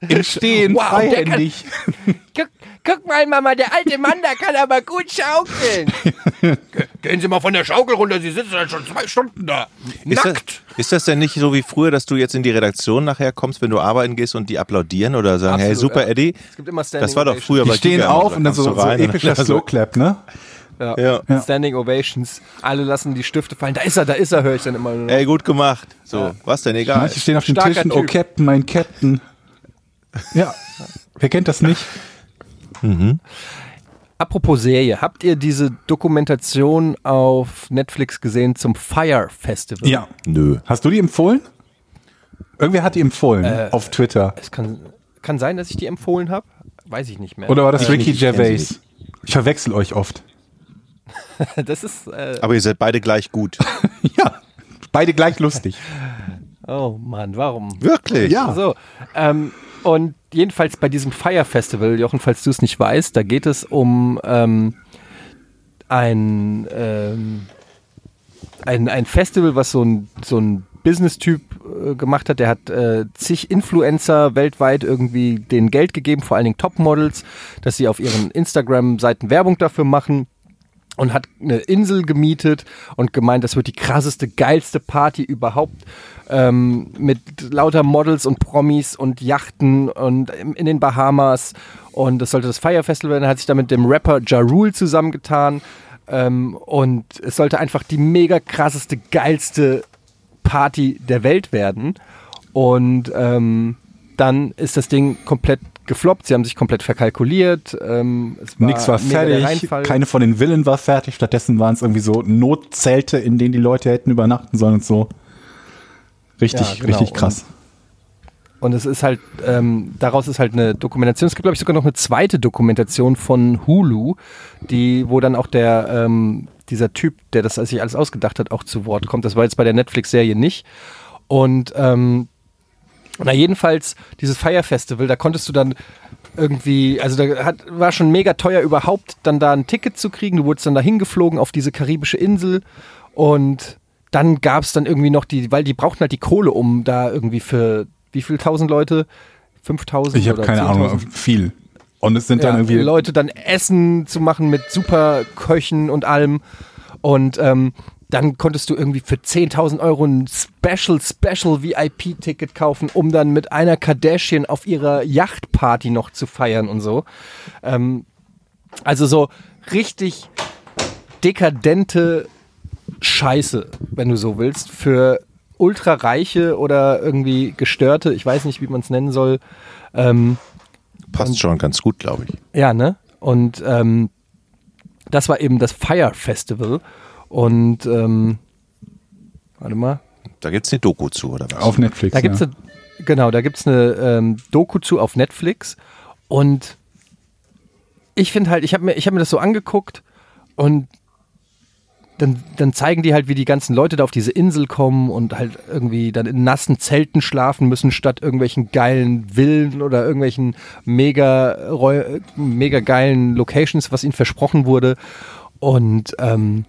Im Stehen, Wow, freihändig. [LAUGHS] Guck, guck mal, Mama, der alte Mann, der kann aber gut schaukeln. [LAUGHS] Gehen Sie mal von der Schaukel runter, Sie sitzen ja schon zwei Stunden da. Ist das, ist das denn nicht so wie früher, dass du jetzt in die Redaktion nachher kommst, wenn du arbeiten gehst und die applaudieren oder sagen, hey, Absolut, super, ja. Eddie? Es gibt immer Standing Das war doch früher Die bei stehen Giga, auf und dann so, so rein und epischer so- Slow-Clap, ne? Ja. Ja. Ja. Standing Ovations. Alle lassen die Stifte fallen. Da ist er, da ist er, höre ich dann immer nur. noch. Ey, gut gemacht. So, was denn, egal. Manche stehen auf den Starker Tischen, oh Typ. Captain, mein Captain. Ja, wer kennt das nicht? Apropos Serie, habt ihr diese Dokumentation auf Netflix gesehen zum Fire Festival? Ja. Nö. Hast du die empfohlen? Irgendwer hat die empfohlen Äh, auf Twitter. Es kann, kann sein, dass ich die empfohlen habe. Weiß ich nicht mehr. Oder war das Ich Ricky nicht, ich Gervais? Ich verwechsel euch oft. [LAUGHS] das ist. Äh, Aber ihr seid beide gleich gut. [LAUGHS] Ja, beide gleich lustig. oh Mann, warum? Wirklich? Ja. So, ähm, und jedenfalls bei diesem Fire Festival, Jochen, falls du es nicht weißt, da geht es um ähm, ein, ähm, ein, ein Festival, was so ein, so ein Business-Typ äh, gemacht hat. Der hat äh, zig Influencer weltweit irgendwie denen Geld gegeben, vor allen Dingen Topmodels, dass sie auf ihren Instagram-Seiten Werbung dafür machen. Und hat eine Insel gemietet und gemeint, das wird die krasseste, geilste Party überhaupt ähm, mit lauter Models und Promis und Yachten und in den Bahamas. Und das sollte das Fire werden. Er hat sich da mit dem Rapper Ja Rule zusammengetan. Ähm, und es sollte einfach die mega krasseste, geilste Party der Welt werden. Und ähm, dann ist das Ding komplett gefloppt, sie haben sich komplett verkalkuliert. Ähm, war Nichts war fertig, keine von den Villen war fertig, stattdessen waren es irgendwie so Notzelte, in denen die Leute hätten übernachten sollen und so. Richtig, ja, genau. richtig krass. Und, und es ist halt, ähm, daraus ist halt eine Dokumentation. Es gibt, glaube ich, sogar noch eine zweite Dokumentation von Hulu, die, wo dann auch der, ähm, dieser Typ, der das sich alles ausgedacht hat, auch zu Wort kommt. Das war jetzt bei der Netflix-Serie nicht. Und ähm, na, jedenfalls, dieses Fire Festival, da konntest du dann irgendwie, also da hat, war schon mega teuer überhaupt, dann da ein Ticket zu kriegen. Du wurdest dann da hingeflogen auf diese karibische Insel und dann gab es dann irgendwie noch die, weil die brauchten halt die Kohle, um da irgendwie für wie viel tausend Leute? 5000? Ich habe keine Ahnung, viel. Und es sind ja, dann irgendwie. Leute dann Essen zu machen mit super Köchen und allem. Und ähm, dann konntest du irgendwie für 10.000 Euro ein Special, Special VIP-Ticket kaufen, um dann mit einer Kardashian auf ihrer Yachtparty noch zu feiern und so. Ähm, also so richtig dekadente Scheiße, wenn du so willst, für ultrareiche oder irgendwie gestörte, ich weiß nicht, wie man es nennen soll. Ähm, Passt und, schon ganz gut, glaube ich. Ja, ne? Und ähm, das war eben das Fire Festival. Und ähm, warte mal. Da gibt es eine Doku zu, oder was? Auf Netflix. Da gibt's ja. eine, genau, da gibt es eine ähm, Doku zu auf Netflix. Und ich finde halt, ich habe mir, hab mir das so angeguckt und dann, dann zeigen die halt, wie die ganzen Leute da auf diese Insel kommen und halt irgendwie dann in nassen Zelten schlafen müssen, statt irgendwelchen geilen Villen oder irgendwelchen mega, mega geilen Locations, was ihnen versprochen wurde. Und ähm,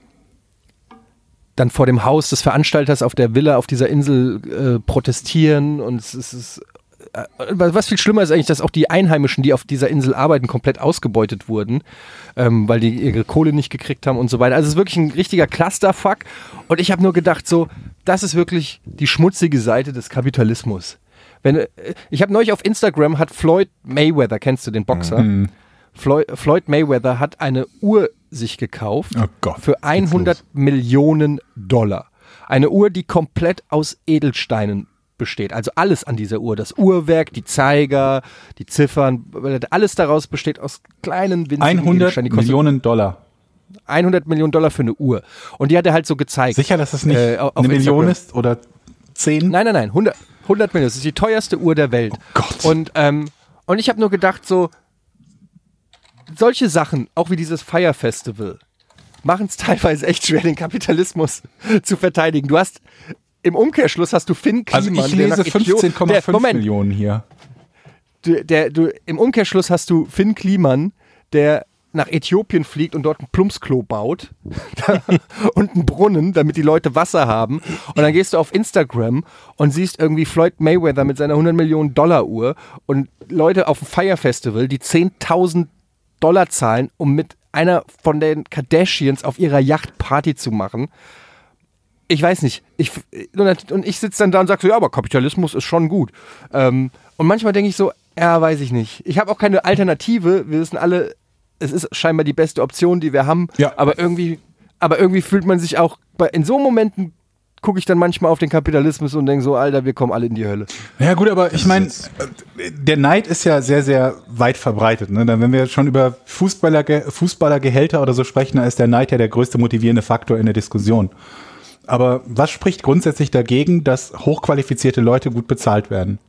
dann vor dem Haus des Veranstalters auf der Villa auf dieser Insel äh, protestieren und es ist äh, was viel schlimmer ist eigentlich, dass auch die Einheimischen, die auf dieser Insel arbeiten, komplett ausgebeutet wurden, ähm, weil die ihre Kohle nicht gekriegt haben und so weiter. Also es ist wirklich ein richtiger Clusterfuck. Und ich habe nur gedacht, so, das ist wirklich die schmutzige Seite des Kapitalismus. Wenn, äh, ich habe neulich auf Instagram hat Floyd Mayweather, kennst du den Boxer? Mhm. Floyd, Floyd Mayweather hat eine Uhr sich gekauft oh Gott, für 100 Millionen Dollar. Eine Uhr, die komplett aus Edelsteinen besteht. Also alles an dieser Uhr. Das Uhrwerk, die Zeiger, die Ziffern, alles daraus besteht aus kleinen winzigen 100 Millionen Dollar. 100 Millionen Dollar für eine Uhr. Und die hat er halt so gezeigt. Sicher, dass es nicht äh, eine Million ist oder 10? Nein, nein, nein. 100, 100 Millionen. Das ist die teuerste Uhr der Welt. Oh Gott. Und, ähm, und ich habe nur gedacht, so, solche Sachen, auch wie dieses Fire Festival, machen es [LAUGHS] teilweise echt schwer, den Kapitalismus [LAUGHS] zu verteidigen. Du hast im Umkehrschluss hast du Finn Kliman. Also ich lese 15,5 Millionen hier. Du, der, du, Im Umkehrschluss hast du Finn Kliman, der nach Äthiopien fliegt und dort ein Plumpsklo baut [LAUGHS] und einen Brunnen, damit die Leute Wasser haben. Und dann gehst du auf Instagram und siehst irgendwie Floyd Mayweather mit seiner 100 Millionen Dollar Uhr und Leute auf dem Fire Festival, die 10.000 Dollar zahlen, um mit einer von den Kardashians auf ihrer Yacht Party zu machen. Ich weiß nicht. Ich, und ich sitze dann da und sage so, ja, aber Kapitalismus ist schon gut. Ähm, und manchmal denke ich so, ja, weiß ich nicht. Ich habe auch keine Alternative. Wir wissen alle, es ist scheinbar die beste Option, die wir haben. Ja. Aber irgendwie, aber irgendwie fühlt man sich auch bei, in so Momenten gucke ich dann manchmal auf den Kapitalismus und denke so, Alter, wir kommen alle in die Hölle. Ja gut, aber ich meine, der Neid ist ja sehr, sehr weit verbreitet. Ne? Wenn wir schon über Fußballer, Fußballergehälter oder so sprechen, dann ist der Neid ja der größte motivierende Faktor in der Diskussion. Aber was spricht grundsätzlich dagegen, dass hochqualifizierte Leute gut bezahlt werden?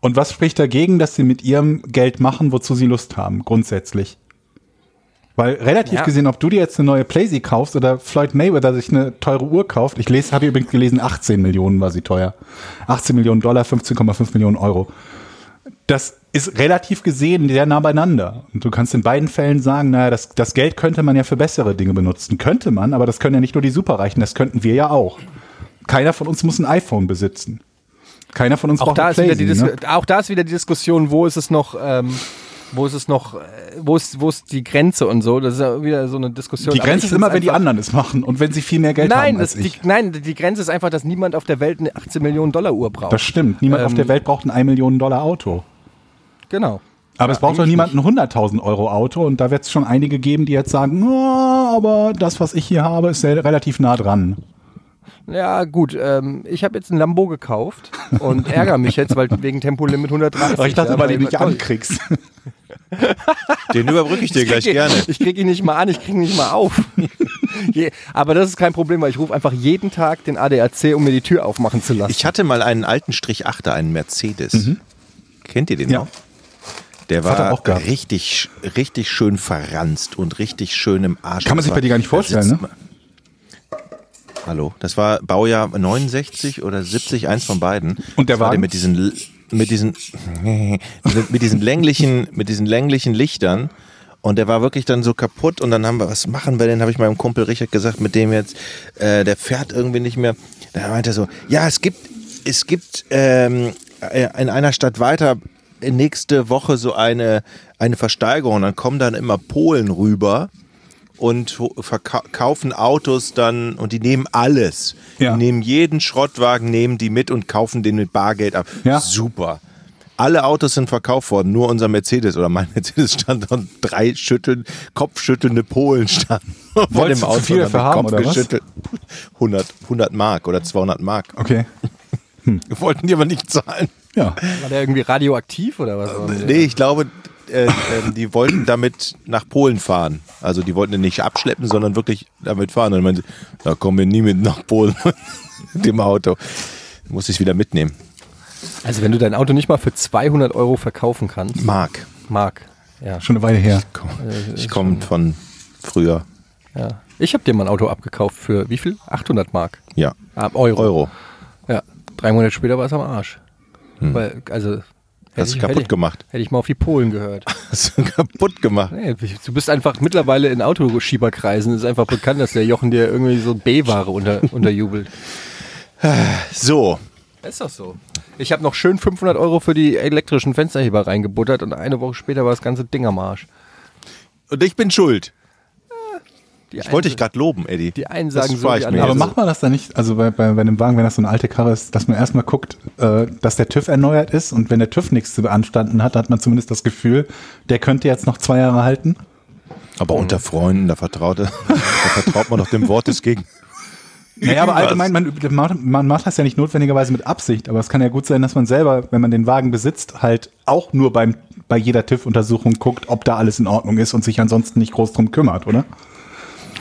Und was spricht dagegen, dass sie mit ihrem Geld machen, wozu sie Lust haben, grundsätzlich? Weil relativ ja. gesehen, ob du dir jetzt eine neue Playsee kaufst oder Floyd Mayweather sich eine teure Uhr kauft, ich lese, habe übrigens gelesen, 18 Millionen war sie teuer. 18 Millionen Dollar, 15,5 Millionen Euro. Das ist relativ gesehen sehr nah beieinander. Und du kannst in beiden Fällen sagen, naja, das, das Geld könnte man ja für bessere Dinge benutzen. Könnte man, aber das können ja nicht nur die Superreichen, das könnten wir ja auch. Keiner von uns muss ein iPhone besitzen. Keiner von uns auch braucht da eine Playsee, ist wieder die ne? Auch da ist wieder die Diskussion, wo ist es noch... Ähm wo ist es noch, äh, wo ist, wo ist die Grenze und so? Das ist ja wieder so eine Diskussion. Die Grenze ist immer, wenn die anderen es machen und wenn sie viel mehr Geld Nein, haben als das, die, ich. nein, die Grenze ist einfach, dass niemand auf der Welt eine 18 Millionen Dollar Uhr braucht. Das stimmt. Niemand auf Ähm, der Welt braucht ein 1 Millionen Dollar Auto. genau. Aber es braucht doch niemand ein 100.000 Euro Auto und da wird es schon einige geben, die jetzt sagen, "Oh, aber das, was ich hier habe, ist relativ nah dran. Ja, gut. Ähm, ich habe jetzt ein Lambo gekauft und ärgere mich jetzt, weil wegen Tempolimit 130. Aber ich dachte, ja, weil du mich toll. ankriegst. Den überbrücke ich dir gleich krieg, gerne. Ich kriege ihn nicht mal an, ich kriege ihn nicht mal auf. [LAUGHS] Je, aber das ist kein Problem, weil ich rufe einfach jeden Tag den ADAC, um mir die Tür aufmachen zu lassen. Ich hatte mal einen alten Strich 8er, einen Mercedes. Kennt ihr den Ja. noch? Der war richtig, richtig schön verranzt und richtig schön im Arsch. Kann man sich bei dir gar nicht vorstellen, ne? Hallo, das war Baujahr 69 oder 70, eins von beiden. Und der das war Wagen? mit diesen, mit diesen, [LAUGHS] mit, diesen länglichen, mit diesen länglichen Lichtern. Und der war wirklich dann so kaputt und dann haben wir, was machen wir denn, habe ich meinem Kumpel Richard gesagt, mit dem jetzt, äh, der fährt irgendwie nicht mehr. Da meinte er so, ja, es gibt, es gibt ähm, äh, in einer Stadt weiter nächste Woche so eine, eine Versteigerung. Dann kommen dann immer Polen rüber und verkaufen Autos dann und die nehmen alles. Ja. Die nehmen jeden Schrottwagen, nehmen die mit und kaufen den mit Bargeld ab. Ja. Super. Alle Autos sind verkauft worden, nur unser Mercedes oder mein [LAUGHS] Mercedes stand und drei schütteln, kopfschüttelnde Polen standen. [LAUGHS] vor dem zu viel dafür haben, Kopf oder was? geschüttelt. 100, 100 Mark oder 200 Mark. Okay. [LAUGHS] Wollten die aber nicht zahlen. Ja. War der irgendwie radioaktiv oder was? Nee, ich glaube, äh, ähm, die wollten damit nach Polen fahren. Also die wollten ihn nicht abschleppen, sondern wirklich damit fahren. Und dann meinte, da kommen wir nie mit nach Polen [LAUGHS] mit dem Auto. Muss ich wieder mitnehmen. Also wenn du dein Auto nicht mal für 200 Euro verkaufen kannst. Mark. Mark. Ja, Schon eine Weile her. Komm, Ich komme von früher. ja. Ich habe dir mal ein Auto abgekauft für wie viel? 800 Mark. Ja. Ah, Euro. Euro. Ja. Drei Monate später war es am Arsch. Weil, also. Hätte Hast du ich- kaputt hätte gemacht. Hätte ich mal auf die Polen gehört. [LAUGHS] Hast du kaputt gemacht. Nee, du bist einfach mittlerweile in Autoschieberkreisen. ist einfach bekannt, dass der Jochen dir irgendwie so B-Ware unter, [LAUGHS] unterjubelt. So. Ist doch so. Ich habe noch schön 500 Euro für die elektrischen Fensterheber reingebuttert und eine Woche später war das ganze Ding am Arsch. Und ich bin schuld. Die Ich wollte dich gerade loben, Eddie. Die einen Das sagen so, spare die Aber macht man das dann nicht, also bei, bei, bei einem Wagen, wenn das so eine alte Karre ist, dass man erstmal guckt, äh, dass der TÜV erneuert ist und wenn der TÜV nichts zu beanstanden hat, hat man zumindest das Gefühl, der könnte jetzt noch zwei Jahre halten. Aber unter Freunden, da vertraut, [LAUGHS] da vertraut man doch dem Wort des Gegen. Naja, aber allgemein, man, man, man macht das ja nicht notwendigerweise mit Absicht, aber es kann ja gut sein, dass man selber, wenn man den Wagen besitzt, halt auch nur beim, bei jeder TÜV-Untersuchung guckt, ob da alles in Ordnung ist und sich ansonsten nicht groß drum kümmert, oder?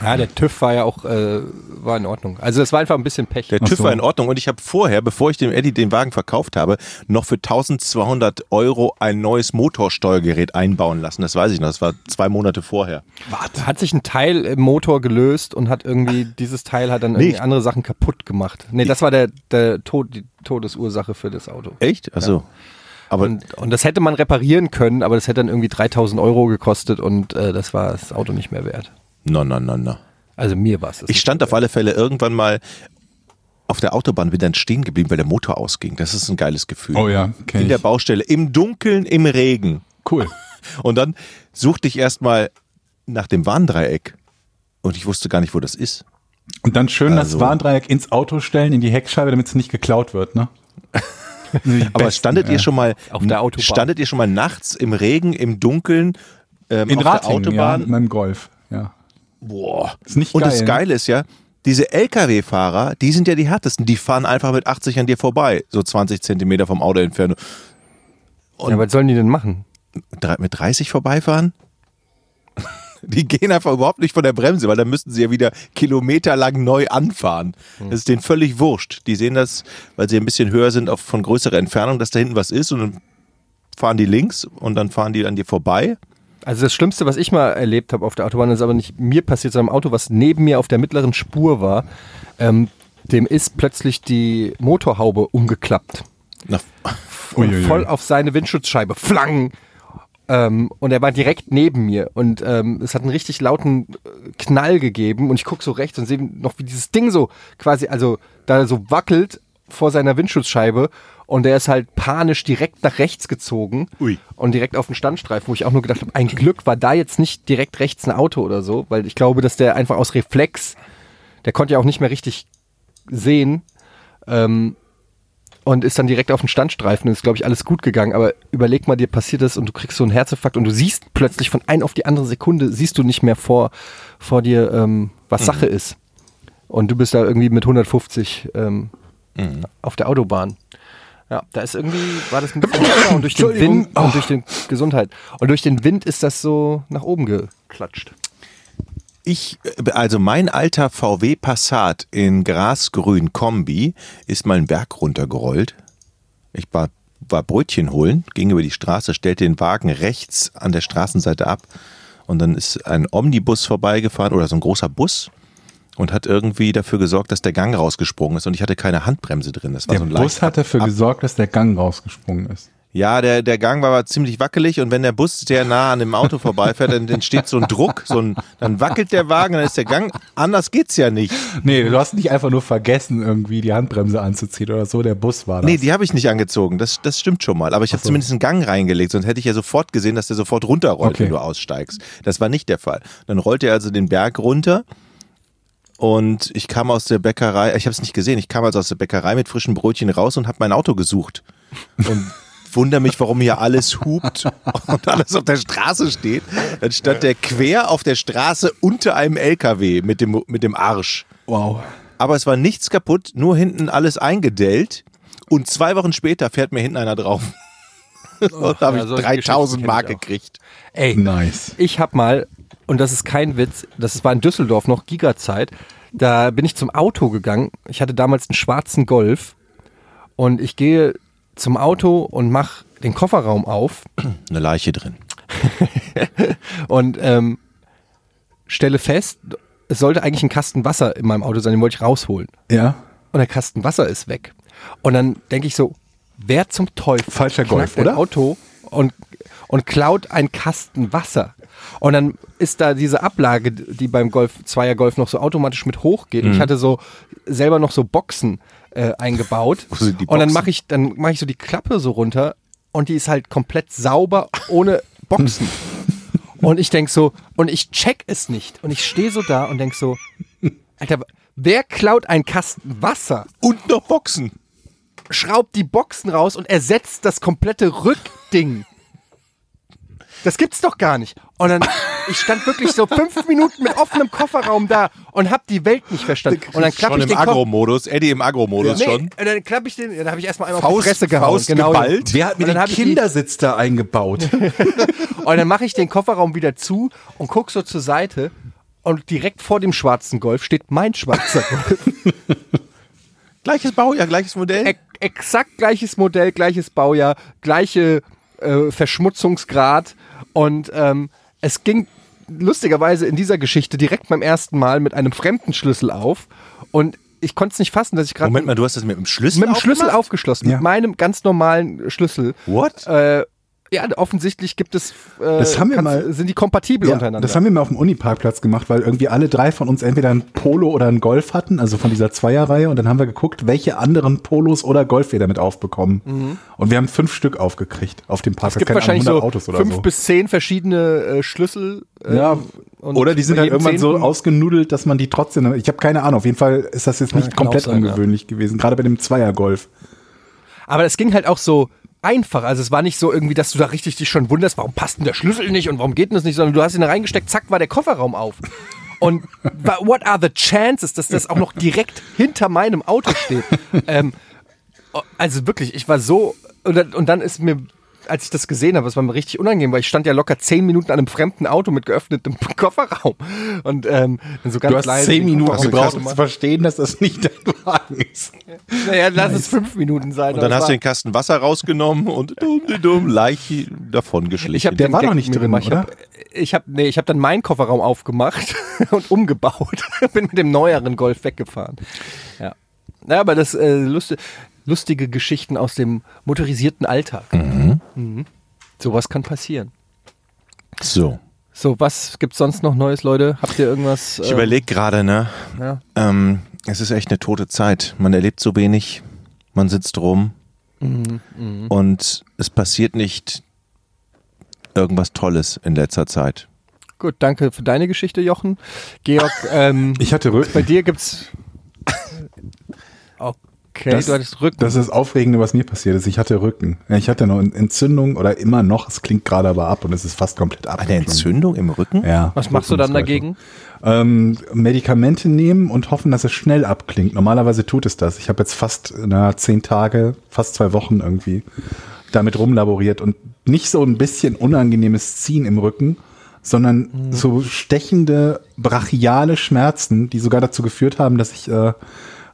Ja, der TÜV war ja auch äh, war in Ordnung. Also es war einfach ein bisschen Pech. Der Ach TÜV so. war in Ordnung und ich habe vorher, bevor ich dem Eddie den Wagen verkauft habe, noch für 1200 Euro ein neues Motorsteuergerät einbauen lassen. Das weiß ich noch, das war zwei Monate vorher. Da hat sich ein Teil im Motor gelöst und hat irgendwie, dieses Teil hat dann irgendwie Nee. andere Sachen kaputt gemacht. Nee, das war der, der Tod, die Todesursache für das Auto. Echt? Also, aber Und, und das hätte man reparieren können, aber das hätte dann irgendwie 3000 Euro gekostet und äh, das war das Auto nicht mehr wert. Na, na, na, na. Also mir war es. das Ich stand auf alle Fälle irgendwann mal auf der Autobahn, bin dann stehen geblieben, weil der Motor ausging. Das ist ein geiles Gefühl. Oh ja, kenn In der. Baustelle, im Dunkeln, im Regen. Cool. [LAUGHS] Und dann suchte ich erstmal nach dem Warndreieck und ich wusste gar nicht, wo das ist. Und dann schön Also- das Warndreieck ins Auto stellen, in die Heckscheibe, damit es nicht geklaut wird, ne? [LAUGHS] Aber besten, standet ja. ihr schon mal Auf der Autobahn. Standet ihr schon mal nachts im Regen, im Dunkeln ähm, in auf der Ratingen, ja, Autobahn? mit meinem Golf, ja. Boah. Ist nicht Und geil. das ne? Geile ist ja, diese LKW-Fahrer, die sind ja die härtesten. Die fahren einfach mit 80 an dir vorbei, so 20 Zentimeter vom Auto entfernt. Ja, was sollen die denn machen? Mit 30 vorbeifahren? [LAUGHS] Die gehen einfach überhaupt nicht von der Bremse, weil dann müssten sie ja wieder kilometerlang neu anfahren. Das ist denen völlig wurscht. Die sehen das, weil sie ein bisschen höher sind, auf, von größerer Entfernung, dass da hinten was ist und dann fahren die links und dann fahren die an dir vorbei. Also das Schlimmste, was ich mal erlebt habe auf der Autobahn, ist aber nicht mir passiert, sondern im Auto, was neben mir auf der mittleren Spur war. Ähm, dem ist plötzlich die Motorhaube umgeklappt. Na, und voll auf seine Windschutzscheibe. Flang! Ähm, und er war direkt neben mir und ähm, es hat einen richtig lauten äh, Knall gegeben und ich gucke so rechts und sehe noch, wie dieses Ding so quasi, also da so wackelt vor seiner Windschutzscheibe und der ist halt panisch direkt nach rechts gezogen Ui. und direkt auf den Standstreifen, wo ich auch nur gedacht habe, ein Glück war da jetzt nicht direkt rechts ein Auto oder so, weil ich glaube, dass der einfach aus Reflex, der konnte ja auch nicht mehr richtig sehen ähm, und ist dann direkt auf den Standstreifen und ist, glaube ich, alles gut gegangen. Aber überleg mal, dir passiert das und du kriegst so einen Herzinfarkt und du siehst plötzlich von ein auf die andere Sekunde, siehst du nicht mehr vor, vor dir, ähm, was Sache ist. Und du bist da irgendwie mit 150 ähm, auf der Autobahn. Ja, da ist irgendwie, war das ein [LAUGHS] bisschen besser und durch den. Wind und durch den Gesundheit. Und durch den Wind ist das so nach oben geklatscht. Ich, also mein alter VW Passat in Grasgrün Kombi ist mal einen Berg runtergerollt. Ich war, war Brötchen holen, ging über die Straße, stellte den Wagen rechts an der Straßenseite ab und dann ist ein Omnibus vorbeigefahren oder so ein großer Bus und hat irgendwie dafür gesorgt, dass der Gang rausgesprungen ist und ich hatte keine Handbremse drin. Das war Der so ein Bus hat dafür gesorgt, dass der Gang rausgesprungen ist. Ja, der, der Gang war aber ziemlich wackelig und wenn der Bus sehr nah an dem Auto vorbeifährt, dann entsteht so ein Druck, so ein, dann wackelt der Wagen, dann ist der Gang, anders geht's ja nicht. Nee, du hast nicht einfach nur vergessen, irgendwie die Handbremse anzuziehen oder so. Der Bus war das. Nee, die habe ich nicht angezogen, das, das stimmt schon mal, aber ich habe so. zumindest einen Gang reingelegt, sonst hätte ich ja sofort gesehen, dass der sofort runterrollt, Okay. wenn du aussteigst. Das war nicht der Fall. Dann rollte er also den Berg runter und ich kam aus der Bäckerei, ich habe es nicht gesehen, ich kam also aus der Bäckerei mit frischen Brötchen raus und habe mein Auto gesucht und [LAUGHS] wundere mich, warum hier alles hupt und alles auf der Straße steht. Dann stand der quer auf der Straße unter einem LKW mit dem, mit dem Arsch. wow. Aber es war nichts kaputt, nur hinten alles eingedellt. Und zwei Wochen später fährt mir hinten einer drauf. [LAUGHS] da habe ja, ich solche 3000 Geschichten Mark gekriegt. Ey, Nice. Ich habe mal, und das ist kein Witz, das war in Düsseldorf noch Giga-Zeit, da bin ich zum Auto gegangen. Ich hatte damals einen schwarzen Golf und ich gehe zum Auto und mache den Kofferraum auf Eine Leiche drin. [LAUGHS] und ähm, stelle fest, es sollte eigentlich ein Kasten Wasser in meinem Auto sein, den wollte ich rausholen. Ja. Und der Kasten Wasser ist weg. Und dann denke ich so, wer zum Teufel Falscher Golf, oder? Auto und, und klaut einen Kasten Wasser. Und dann ist da diese Ablage, die beim Golf, Zweier Golf noch so automatisch mit hochgeht. Mhm. Ich hatte so selber noch so Boxen äh, eingebaut. Und dann mache ich, dann mache ich so die Klappe so runter und die ist halt komplett sauber ohne Boxen. [LAUGHS] und ich denk so, und ich check es nicht. Und ich stehe so da und denk so, Alter, wer klaut einen Kasten Wasser? Und noch Boxen. schraubt die Boxen raus und ersetzt das komplette Rückding. Das gibt's doch gar nicht. Und dann, ich stand wirklich so fünf Minuten mit offenem Kofferraum da und hab die Welt nicht verstanden. Und dann klappe Schon ich im den. Agro-Modus. Eddie im Agro-Modus Nee, schon. und dann klappe ich den, dann habe ich erstmal einmal auf Faust- die Fresse gehauen. Faust genau. geballt. Wer hat mir den Kindersitz da eingebaut? [LAUGHS] Und dann mache ich den Kofferraum wieder zu und guck so zur Seite und direkt vor dem schwarzen Golf steht mein schwarzer Golf. [LAUGHS] Gleiches Baujahr, gleiches Modell. e exakt gleiches Modell, gleiches Baujahr, gleiche äh, Verschmutzungsgrad und ähm, es ging lustigerweise in dieser Geschichte direkt beim ersten Mal mit einem fremden Schlüssel auf und ich konnte es nicht fassen, dass ich gerade Moment mal, du hast das mit dem Schlüssel mit dem Schlüssel aufgeschlossen, Ja. mit meinem ganz normalen Schlüssel. What? Äh, ja, offensichtlich gibt es, äh, Das haben wir kannst- mal- sind die kompatibel Ja, untereinander. das haben wir mal auf dem Uniparkplatz gemacht, weil irgendwie alle drei von uns entweder ein Polo oder ein Golf hatten, also von dieser Zweierreihe. Und dann haben wir geguckt, welche anderen Polos oder Golf wir damit aufbekommen. Und wir haben fünf Stück aufgekriegt auf dem Mhm. es Parkplatz. gibt wahrscheinlich so 100 Autos oder fünf so. bis zehn verschiedene äh, Schlüssel. äh, ja, und oder die sind halt jedem irgendwann so zehnten- ausgenudelt, dass man die trotzdem. Ich habe keine Ahnung. Auf jeden Fall ist das jetzt nicht kann komplett sein, ja. ungewöhnlich gewesen, gerade bei dem Zweier-Golf. Aber es ging halt auch so einfach. Also es war nicht so irgendwie, dass du da richtig dich schon wunderst, warum passt denn der Schlüssel nicht und warum geht denn das nicht, sondern du hast ihn da reingesteckt, zack, war der Kofferraum auf. Und what are the chances, dass das auch noch direkt hinter meinem Auto steht? ähm, also wirklich, ich war so, und und dann ist mir, als ich das gesehen habe, es war mir richtig unangenehm, weil ich stand ja locker zehn Minuten an einem fremden Auto mit geöffnetem [LAUGHS] Kofferraum. Und ähm, dann so ganz Du hast leise zehn Minuten gebraucht, um zu verstehen, dass das nicht dein Wagen ist. Naja, lass es fünf Minuten sein. Und dann hast du den Kasten Wasser rausgenommen und dumm, dumm, dumm, leicht davon geschlichen. Ich hab Der den war Gag doch nicht drin, gemacht. oder? Ich habe nee, ich hab dann meinen Kofferraum aufgemacht [LAUGHS] und umgebaut. [LAUGHS] Bin mit dem neueren Golf weggefahren. Ja, ja aber das äh, lustige, lustige Geschichten aus dem motorisierten Alltag. Mhm. Sowas kann passieren. so. So, was gibt's sonst noch Neues, Leute? Habt ihr irgendwas? Ich ähm, überlege gerade, ne? ja. Ähm, es ist echt eine tote Zeit. Man erlebt so wenig. man sitzt rum und es passiert nicht irgendwas Tolles in letzter Zeit. Gut, danke für deine Geschichte, Jochen. Georg, [LAUGHS] ähm, Ich hatte Rücken. bei dir gibt's. [LAUGHS] Okay, Das- du hattest Rücken. Das ist das Aufregende, was mir passiert ist. Ich hatte Rücken. Ich hatte noch eine Entzündung oder immer noch. Es klingt gerade aber ab und es ist fast komplett ab. Eine Entzündung im Rücken? Ja. Was machst du dann dagegen? Ähm, Medikamente nehmen und hoffen, dass es schnell abklingt. Normalerweise tut es das. Ich habe jetzt fast na, zehn Tage, fast zwei Wochen irgendwie damit rumlaboriert und nicht so ein bisschen unangenehmes Ziehen im Rücken, sondern so stechende brachiale Schmerzen, die sogar dazu geführt haben, dass ich äh,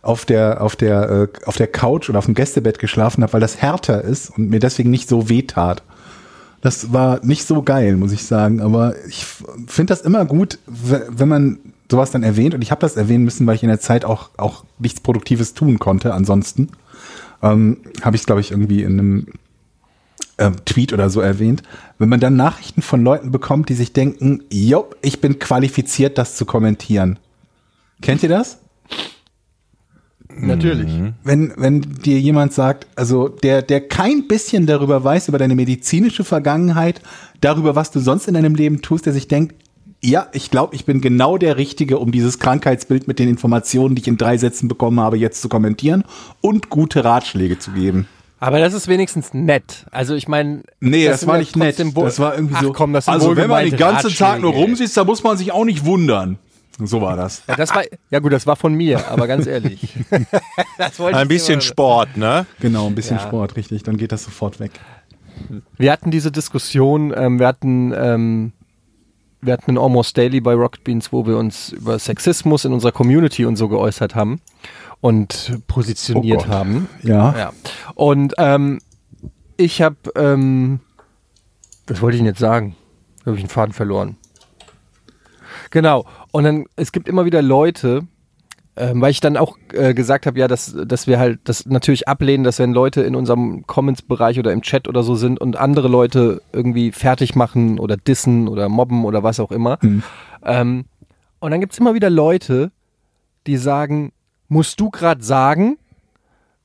auf der auf der äh, auf der Couch oder auf dem Gästebett geschlafen habe, weil das härter ist und mir deswegen nicht so weh tat. Das war nicht so geil, muss ich sagen. Aber ich finde das immer gut, wenn man sowas dann erwähnt. Und ich habe das erwähnen müssen, weil ich in der Zeit auch, auch nichts Produktives tun konnte. Ansonsten ähm, habe ich es, glaube ich, irgendwie in einem ähm, Tweet oder so erwähnt. Wenn man dann Nachrichten von Leuten bekommt, die sich denken, jo, ich bin qualifiziert, das zu kommentieren. Kennt ihr das? Natürlich. wenn, wenn dir jemand sagt, also der, der kein bisschen darüber weiß, über deine medizinische Vergangenheit, darüber, was du sonst in deinem Leben tust, der sich denkt, ja, ich glaube, ich bin genau der Richtige, um dieses Krankheitsbild mit den Informationen, die ich in drei Sätzen bekommen habe, jetzt zu kommentieren und gute Ratschläge zu geben. Aber das ist wenigstens nett. Also ich meine, Nee, das, sind war nicht nett. Das war irgendwie Ach so. komm, das sind also wenn man den ganzen Tag nur Ratschläge. rumsitzt, da muss man sich auch nicht wundern. So war das. Ja, das war, ja gut, das war von mir, aber ganz ehrlich. [LAUGHS] Ein ich bisschen immer- Sport, ne? Genau, ein bisschen Ja. Sport, richtig. Dann geht das sofort weg. Wir hatten diese Diskussion, ähm, wir hatten, ähm, wir hatten ein Almost Daily bei Rocket Beans, wo wir uns über Sexismus in unserer Community und so geäußert haben und positioniert Oh haben. Ja. Ja. Und ähm, ich habe, ähm, was wollte ich denn jetzt sagen? Da habe ich einen Faden verloren. Genau. Und dann, es gibt immer wieder Leute, ähm, weil ich dann auch äh, gesagt habe, ja, dass, dass wir halt das natürlich ablehnen, dass wenn Leute in unserem Comments-Bereich oder im Chat oder so sind und andere Leute irgendwie fertig machen oder dissen oder mobben oder was auch immer. Ähm, und dann gibt es immer wieder Leute, die sagen, musst du gerade sagen,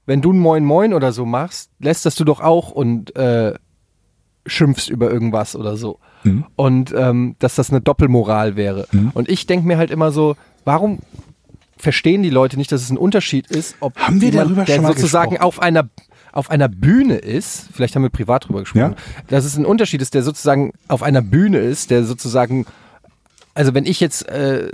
wenn du ein Moin Moin oder so machst, lässt das du doch auch und äh, schimpfst über irgendwas oder so. Mhm. Und ähm, dass das eine Doppelmoral wäre. Und ich denke mir halt immer so, warum verstehen die Leute nicht, dass es ein Unterschied ist, ob Haben wir jemand, darüber der schon mal sozusagen gesprochen? auf einer auf einer Bühne ist, vielleicht haben wir privat drüber gesprochen, Ja. dass es ein Unterschied ist, der sozusagen auf einer Bühne ist, der sozusagen also wenn ich jetzt äh,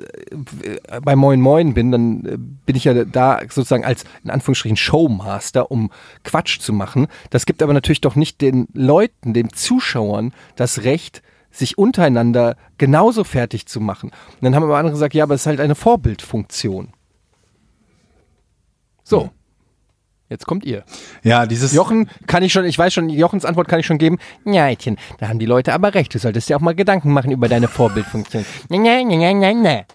bei Moin Moin bin, dann äh, bin ich ja da sozusagen als in Anführungsstrichen Showmaster, um Quatsch zu machen. Das gibt aber natürlich doch nicht den Leuten, den Zuschauern das Recht, sich untereinander genauso fertig zu machen. Und dann haben aber andere gesagt, ja, aber es ist halt eine Vorbildfunktion. So. Jetzt kommt ihr. Ja, dieses. Jochen kann ich schon, ich weiß schon, Jochens Antwort kann ich schon geben. Ja, Etienne, da haben die Leute aber recht. Du solltest dir auch mal Gedanken machen über deine Vorbildfunktion. Ne, ne, ne, ne, ne, ne.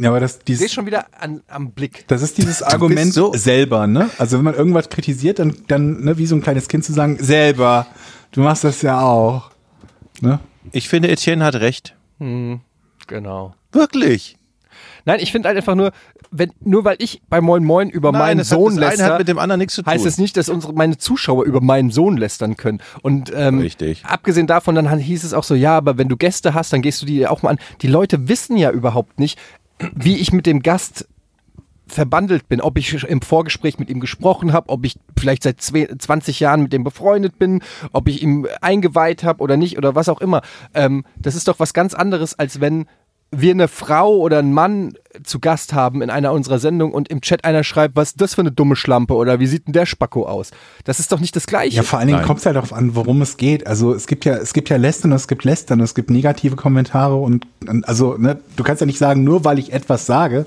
Ja, aber das, Ich dieses, sehe schon wieder an, am Blick. Das ist dieses Argument so- selber, ne? Also wenn man irgendwas kritisiert, dann, dann ne, wie so ein kleines Kind zu sagen, selber, du machst das ja auch. Ne? Ich finde, Etienne hat recht. Genau. Wirklich. Nein, ich finde halt einfach nur, wenn, nur weil ich bei Moin Moin über meinen das hat- Sohn das eine läster, hat mit dem anderen nichts zu tun. heißt es nicht, dass unsere, meine Zuschauer über meinen Sohn lästern können. Und ähm, Richtig. abgesehen davon, dann hieß es auch so, ja, aber wenn du Gäste hast, dann gehst du die auch mal an. Die Leute wissen ja überhaupt nicht, wie ich mit dem Gast verbandelt bin, ob ich im Vorgespräch mit ihm gesprochen habe, ob ich vielleicht seit zwe- 20 Jahren mit dem befreundet bin, ob ich ihm eingeweiht habe oder nicht oder was auch immer. Ähm, das ist doch was ganz anderes, als wenn wir eine Frau oder einen Mann zu Gast haben in einer unserer Sendungen und im Chat einer schreibt, was ist das für eine dumme Schlampe oder wie sieht denn der Spacko aus? Das ist doch nicht das Gleiche. Ja, vor allen Dingen kommt es halt darauf an, worum es geht. Also es gibt ja, es gibt ja Lästern und es gibt Lästern und es gibt negative Kommentare und, und also, ne, du kannst ja nicht sagen, nur weil ich etwas sage,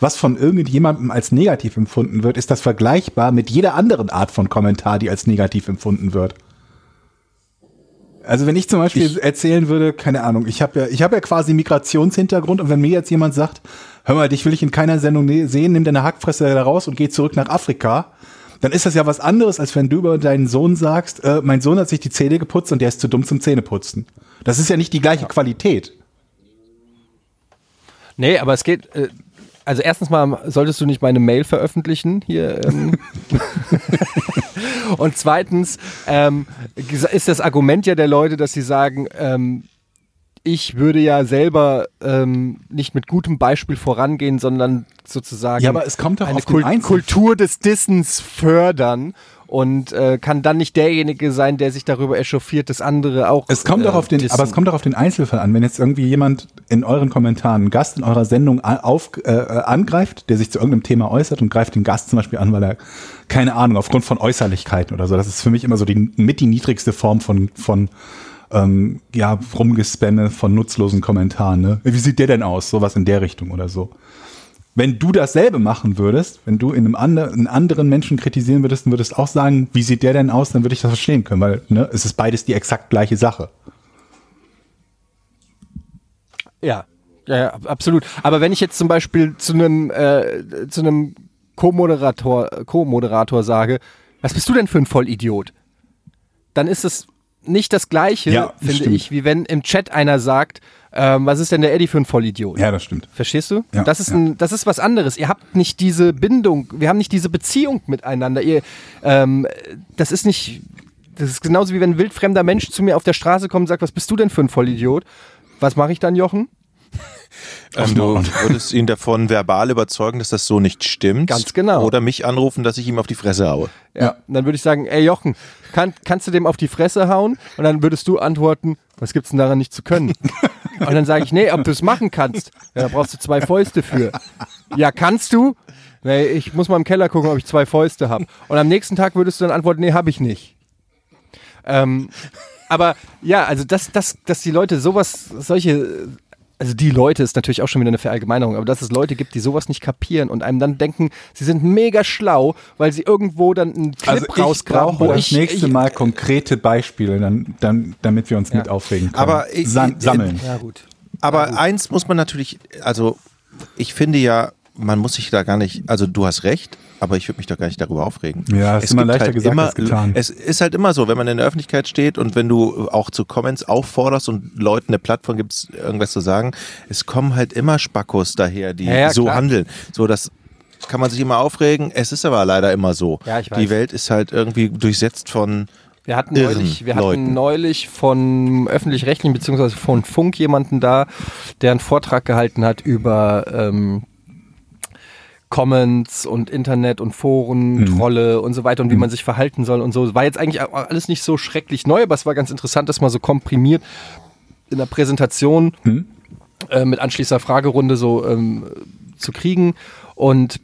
was von irgendjemandem als negativ empfunden wird, ist das vergleichbar mit jeder anderen Art von Kommentar, die als negativ empfunden wird. Also wenn ich zum Beispiel erzählen würde, keine Ahnung, ich habe ja, ich habe ja quasi Migrationshintergrund und wenn mir jetzt jemand sagt, hör mal, dich will ich in keiner Sendung ne sehen, nimm deine Hackfresse da raus und geh zurück nach Afrika, dann ist das ja was anderes, als wenn du über deinen Sohn sagst, äh, mein Sohn hat sich die Zähne geputzt und der ist zu dumm zum Zähneputzen. Das ist ja nicht die gleiche Qualität. Nee, aber es geht, äh, also erstens mal solltest du nicht meine Mail veröffentlichen hier. Ähm. [LAUGHS] und zweitens ähm, ist das Argument ja der Leute, dass sie sagen, ähm, ich würde ja selber ähm, nicht mit gutem Beispiel vorangehen, sondern sozusagen Ja, aber es kommt doch eine auf Kul Kultur des Dissens fördern und äh, kann dann nicht derjenige sein, der sich darüber echauffiert, dass andere auch. Es kommt äh, doch auf den, dissen. aber es kommt doch auf den Einzelfall an. Wenn jetzt irgendwie jemand in euren Kommentaren einen Gast in eurer Sendung auf, äh, äh, angreift, der sich zu irgendeinem Thema äußert und greift den Gast zum Beispiel an, weil er keine Ahnung aufgrund von Äußerlichkeiten oder so. Das ist für mich immer so die mit die niedrigste Form von von ähm, ja rumgespamme von nutzlosen Kommentaren. Ne? Wie sieht der denn aus? Sowas in der Richtung oder so. Wenn du dasselbe machen würdest, wenn du in einem andre, einen anderen Menschen kritisieren würdest und würdest auch sagen, wie sieht der denn aus, dann würde ich das verstehen können, weil ne, es ist beides die exakt gleiche Sache. Ja, ja, absolut. Aber wenn ich jetzt zum Beispiel zu einem äh, zu einem Co-Moderator Co-Moderator sage, was bist du denn für ein Vollidiot? Dann ist es nicht das Gleiche, Ja, finde stimmt. ich, wie wenn im Chat einer sagt, ähm, was ist denn der Eddie für ein Vollidiot? Ja, das stimmt. Verstehst du? Ja, das, ist ja. ein, das ist was anderes. Ihr habt nicht diese Bindung, wir haben nicht diese Beziehung miteinander. Ihr, ähm, das ist nicht, das ist genauso wie wenn ein wildfremder Mensch zu mir auf der Straße kommt und sagt, was bist du denn für ein Vollidiot? Was mache ich dann, Jochen? Ähm, du würdest ihn davon verbal überzeugen, dass das so nicht stimmt. Ganz genau. Oder mich anrufen, dass ich ihm auf die Fresse haue. Ja. Und dann würde ich sagen, ey Jochen, kann, kannst du dem auf die Fresse hauen? Und dann würdest du antworten, was gibt's denn daran nicht zu können? [LAUGHS] Und dann sage ich, nee, ob du es machen kannst, ja, da brauchst du zwei Fäuste für. Ja, kannst du? Nee, ich muss mal im Keller gucken, ob ich zwei Fäuste habe. Und am nächsten Tag würdest du dann antworten, nee, habe ich nicht. Ähm, aber ja, also dass, dass, dass die Leute sowas, solche, also die Leute ist natürlich auch schon wieder eine Verallgemeinerung, aber dass es Leute gibt, die sowas nicht kapieren und einem dann denken, sie sind mega schlau, weil sie irgendwo dann einen Clip Also ich rausgraben, wo das ich, nächste ich, Mal konkrete Beispiele, dann, dann, damit wir uns mit aufregen können. Aber ich- Sam ich- sammeln. Ja, gut. Aber eins muss man natürlich, also ich finde ja, man muss sich da gar nicht, also du hast recht, aber ich würde mich doch gar nicht darüber aufregen. Ja, ist immer leichter gesagt als getan. Es ist halt immer so, wenn man in der Öffentlichkeit steht und wenn du auch zu Comments aufforderst und Leuten eine Plattform gibst, irgendwas zu sagen, es kommen halt immer Spackos daher, die Ja, ja, so klar. handeln. So, das kann man sich immer aufregen. Es ist aber leider immer so. Ja, ich weiß. Die Welt ist halt irgendwie durchsetzt von Wir hatten neulich, wir Leuten. hatten neulich von öffentlich-rechtlichen beziehungsweise von Funk jemanden da, der einen Vortrag gehalten hat über ähm, Comments und Internet und Foren, Trolle und so weiter und wie man sich verhalten soll und so. War jetzt eigentlich alles nicht so schrecklich neu, aber es war ganz interessant, das mal so komprimiert in der Präsentation äh, mit anschließender Fragerunde so ähm, zu kriegen. Und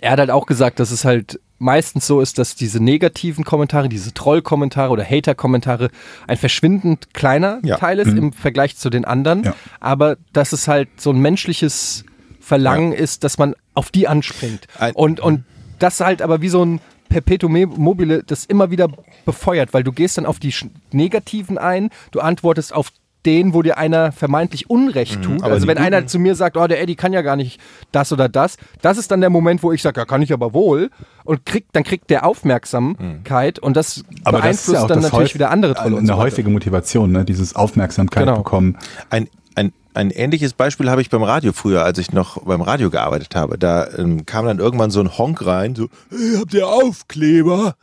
er hat halt auch gesagt, dass es halt meistens so ist, dass diese negativen Kommentare, diese Troll-Kommentare oder Hater-Kommentare ein verschwindend kleiner Ja. Teil ist im Vergleich zu den anderen. Ja. Aber dass es halt so ein menschliches Verlangen ist, dass man auf die anspringt. Ein- und, und das halt aber wie so ein Perpetuum mobile das immer wieder befeuert, weil du gehst dann auf die Negativen ein, du antwortest auf den, wo dir einer vermeintlich Unrecht tut. aber also wenn einer guten- zu mir sagt, oh, der Eddie kann ja gar nicht das oder das, das ist dann der Moment, wo ich sage, ja, kann ich aber wohl. Und kriegt, dann kriegt der Aufmerksamkeit und das Aber das ist beeinflusst ja auch dann das natürlich häufig- wieder andere Trolle und Eine so weiter. häufige Motivation, ne? dieses Aufmerksamkeit Genau. bekommen. Ein, ein, ein ähnliches Beispiel habe ich beim Radio früher, als ich noch beim Radio gearbeitet habe. Da ähm, kam dann irgendwann so ein Honk rein, so, hey, habt ihr Aufkleber?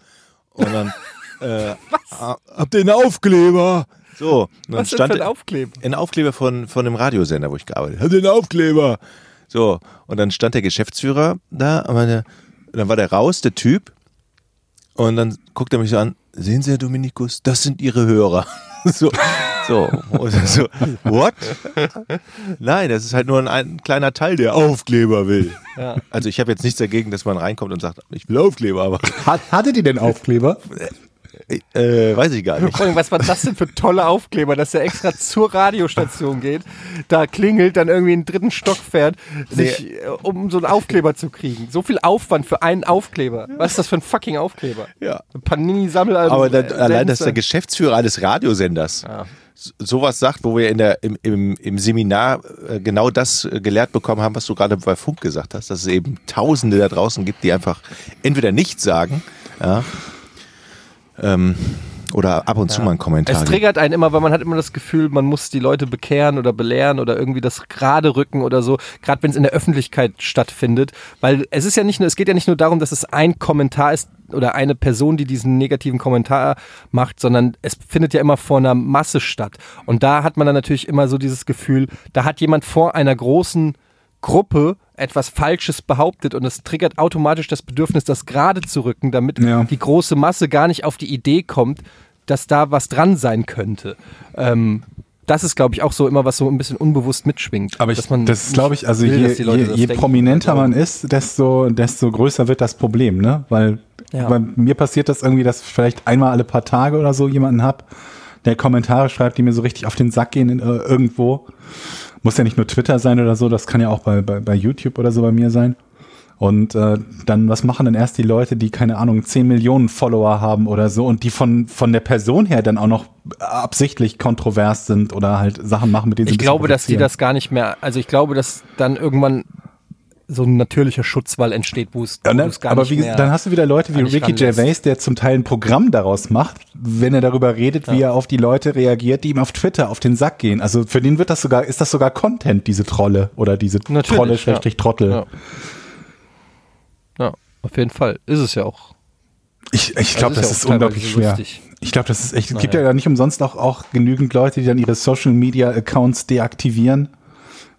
Und dann, [LAUGHS] äh, "Ah, habt ihr einen Aufkleber? So, und dann Was stand ein Aufkleber? ein Aufkleber von, von einem Radiosender, wo ich gearbeitet habe. Habt ihr einen Aufkleber? So, und dann stand der Geschäftsführer da, aber der, dann war der raus, der Typ, und dann guckt er mich so an, sehen Sie, Herr Dominikus, das sind Ihre Hörer. [LAUGHS] so, so, so, what? Nein, das ist halt nur ein, ein kleiner Teil, der Aufkleber will. Ja. Also ich habe jetzt nichts dagegen, dass man reinkommt und sagt, ich will Aufkleber, aber Hat, hattet ihr den Aufkleber? äh, weiß ich gar nicht. Was war das denn für tolle Aufkleber, dass er extra zur Radiostation geht, da klingelt, dann irgendwie in den dritten Stock fährt, sich, äh, um so einen Aufkleber zu kriegen. So viel Aufwand für einen Aufkleber. Was ist das für ein fucking Aufkleber? Ja. Ein Panini-Sammelalbum. Aber dann, äh, allein, dass der Geschäftsführer eines Radiosenders Ja. Sowas sagt, wo wir in der, im, im, im Seminar äh, genau das äh, gelehrt bekommen haben, was du gerade bei Funk gesagt hast, dass es eben Tausende da draußen gibt, die einfach entweder nichts sagen, ja, ähm, Oder ab und zu mal ein Kommentar. Es triggert einen immer, weil man hat immer das Gefühl, man muss die Leute bekehren oder belehren oder irgendwie das gerade rücken oder so, gerade wenn es in der Öffentlichkeit stattfindet. Weil es ist ja nicht nur, es geht ja nicht nur darum, dass es ein Kommentar ist oder eine Person, die diesen negativen Kommentar macht, sondern es findet ja immer vor einer Masse statt. Und da hat man dann natürlich immer so dieses Gefühl, da hat jemand vor einer großen Gruppe etwas Falsches behauptet und es triggert automatisch das Bedürfnis, das gerade zu rücken, damit Ja. die große Masse gar nicht auf die Idee kommt, dass da was dran sein könnte. Ähm, das ist, glaube ich, auch so immer, was so ein bisschen unbewusst mitschwingt. Aber ich, das glaube ich, also will, je, je, je prominenter man ist, desto, desto größer wird das Problem, ne? Weil Ja. bei mir passiert das irgendwie, dass ich vielleicht einmal alle paar Tage oder so jemanden hab, der Kommentare schreibt, die mir so richtig auf den Sack gehen in, äh, irgendwo. Muss ja nicht nur Twitter sein oder so, das kann ja auch bei, bei, bei YouTube oder so bei mir sein. Und äh, dann, was machen dann erst die Leute, die, keine Ahnung, 10 Millionen Follower haben oder so und die von, von der Person her dann auch noch absichtlich kontrovers sind oder halt Sachen machen, mit denen sie Ich glaube, dass die das gar nicht mehr, also ich glaube, dass dann irgendwann so ein natürlicher Schutzwall entsteht, wo es, Ja, ne? gar Aber nicht wie, mehr dann hast du wieder Leute wie Ricky. Gervais, der zum Teil ein Programm daraus macht, wenn er darüber redet, wie er auf die Leute reagiert, die ihm auf Twitter auf den Sack gehen. Also für den wird das sogar, ist das sogar Content, diese Trolle oder diese Natürlich, Trolle, ja. Schrägstrich Trottel. Ja. ja, auf jeden Fall. Ist es ja auch. Ich, ich glaube, Also das ist ja unglaublich schwer. lustig. Ich glaube, das ist echt, es gibt Naja. ja nicht umsonst auch, auch genügend Leute, die dann ihre Social Media Accounts deaktivieren,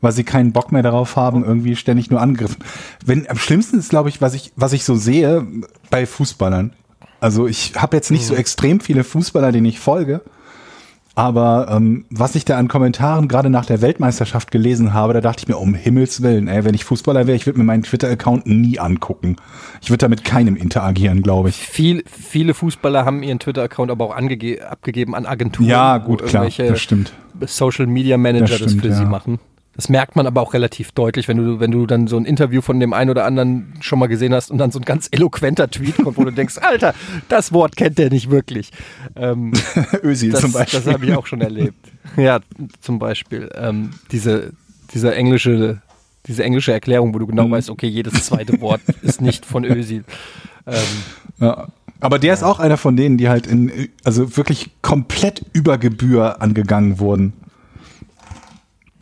weil sie keinen Bock mehr darauf haben, irgendwie ständig nur angegriffen. Wenn, am schlimmsten ist, glaube ich, was ich, was ich so sehe bei Fußballern. Also ich habe jetzt nicht so extrem viele Fußballer, denen ich folge, aber ähm, was ich da an Kommentaren gerade nach der Weltmeisterschaft gelesen habe, da dachte ich mir, um Himmels Willen, ey, wenn ich Fußballer wäre, ich würde mir meinen Twitter-Account nie angucken. Ich würde da mit keinem interagieren, glaube ich. Viel, viele Fußballer haben ihren Twitter-Account aber auch abgegeben an Agenturen. Ja, gut, klar, das stimmt. Social Media Manager Das das, stimmt, für sie ja. machen. Das merkt man aber auch relativ deutlich, wenn du, wenn du dann so ein Interview von dem einen oder anderen schon mal gesehen hast und dann so ein ganz eloquenter Tweet kommt, wo du denkst, [LAUGHS] Alter, das Wort kennt der nicht wirklich. Ähm, [LAUGHS] Ösi das zum Beispiel. das habe ich auch schon erlebt. Ja, zum Beispiel. Ähm, diese, diese englische, diese englische Erklärung, wo du Mhm. genau weißt, okay, jedes zweite Wort ist nicht von Ösi. Ähm, Ja. Aber der ist auch einer von denen, die halt in, also wirklich komplett über Gebühr angegangen wurden.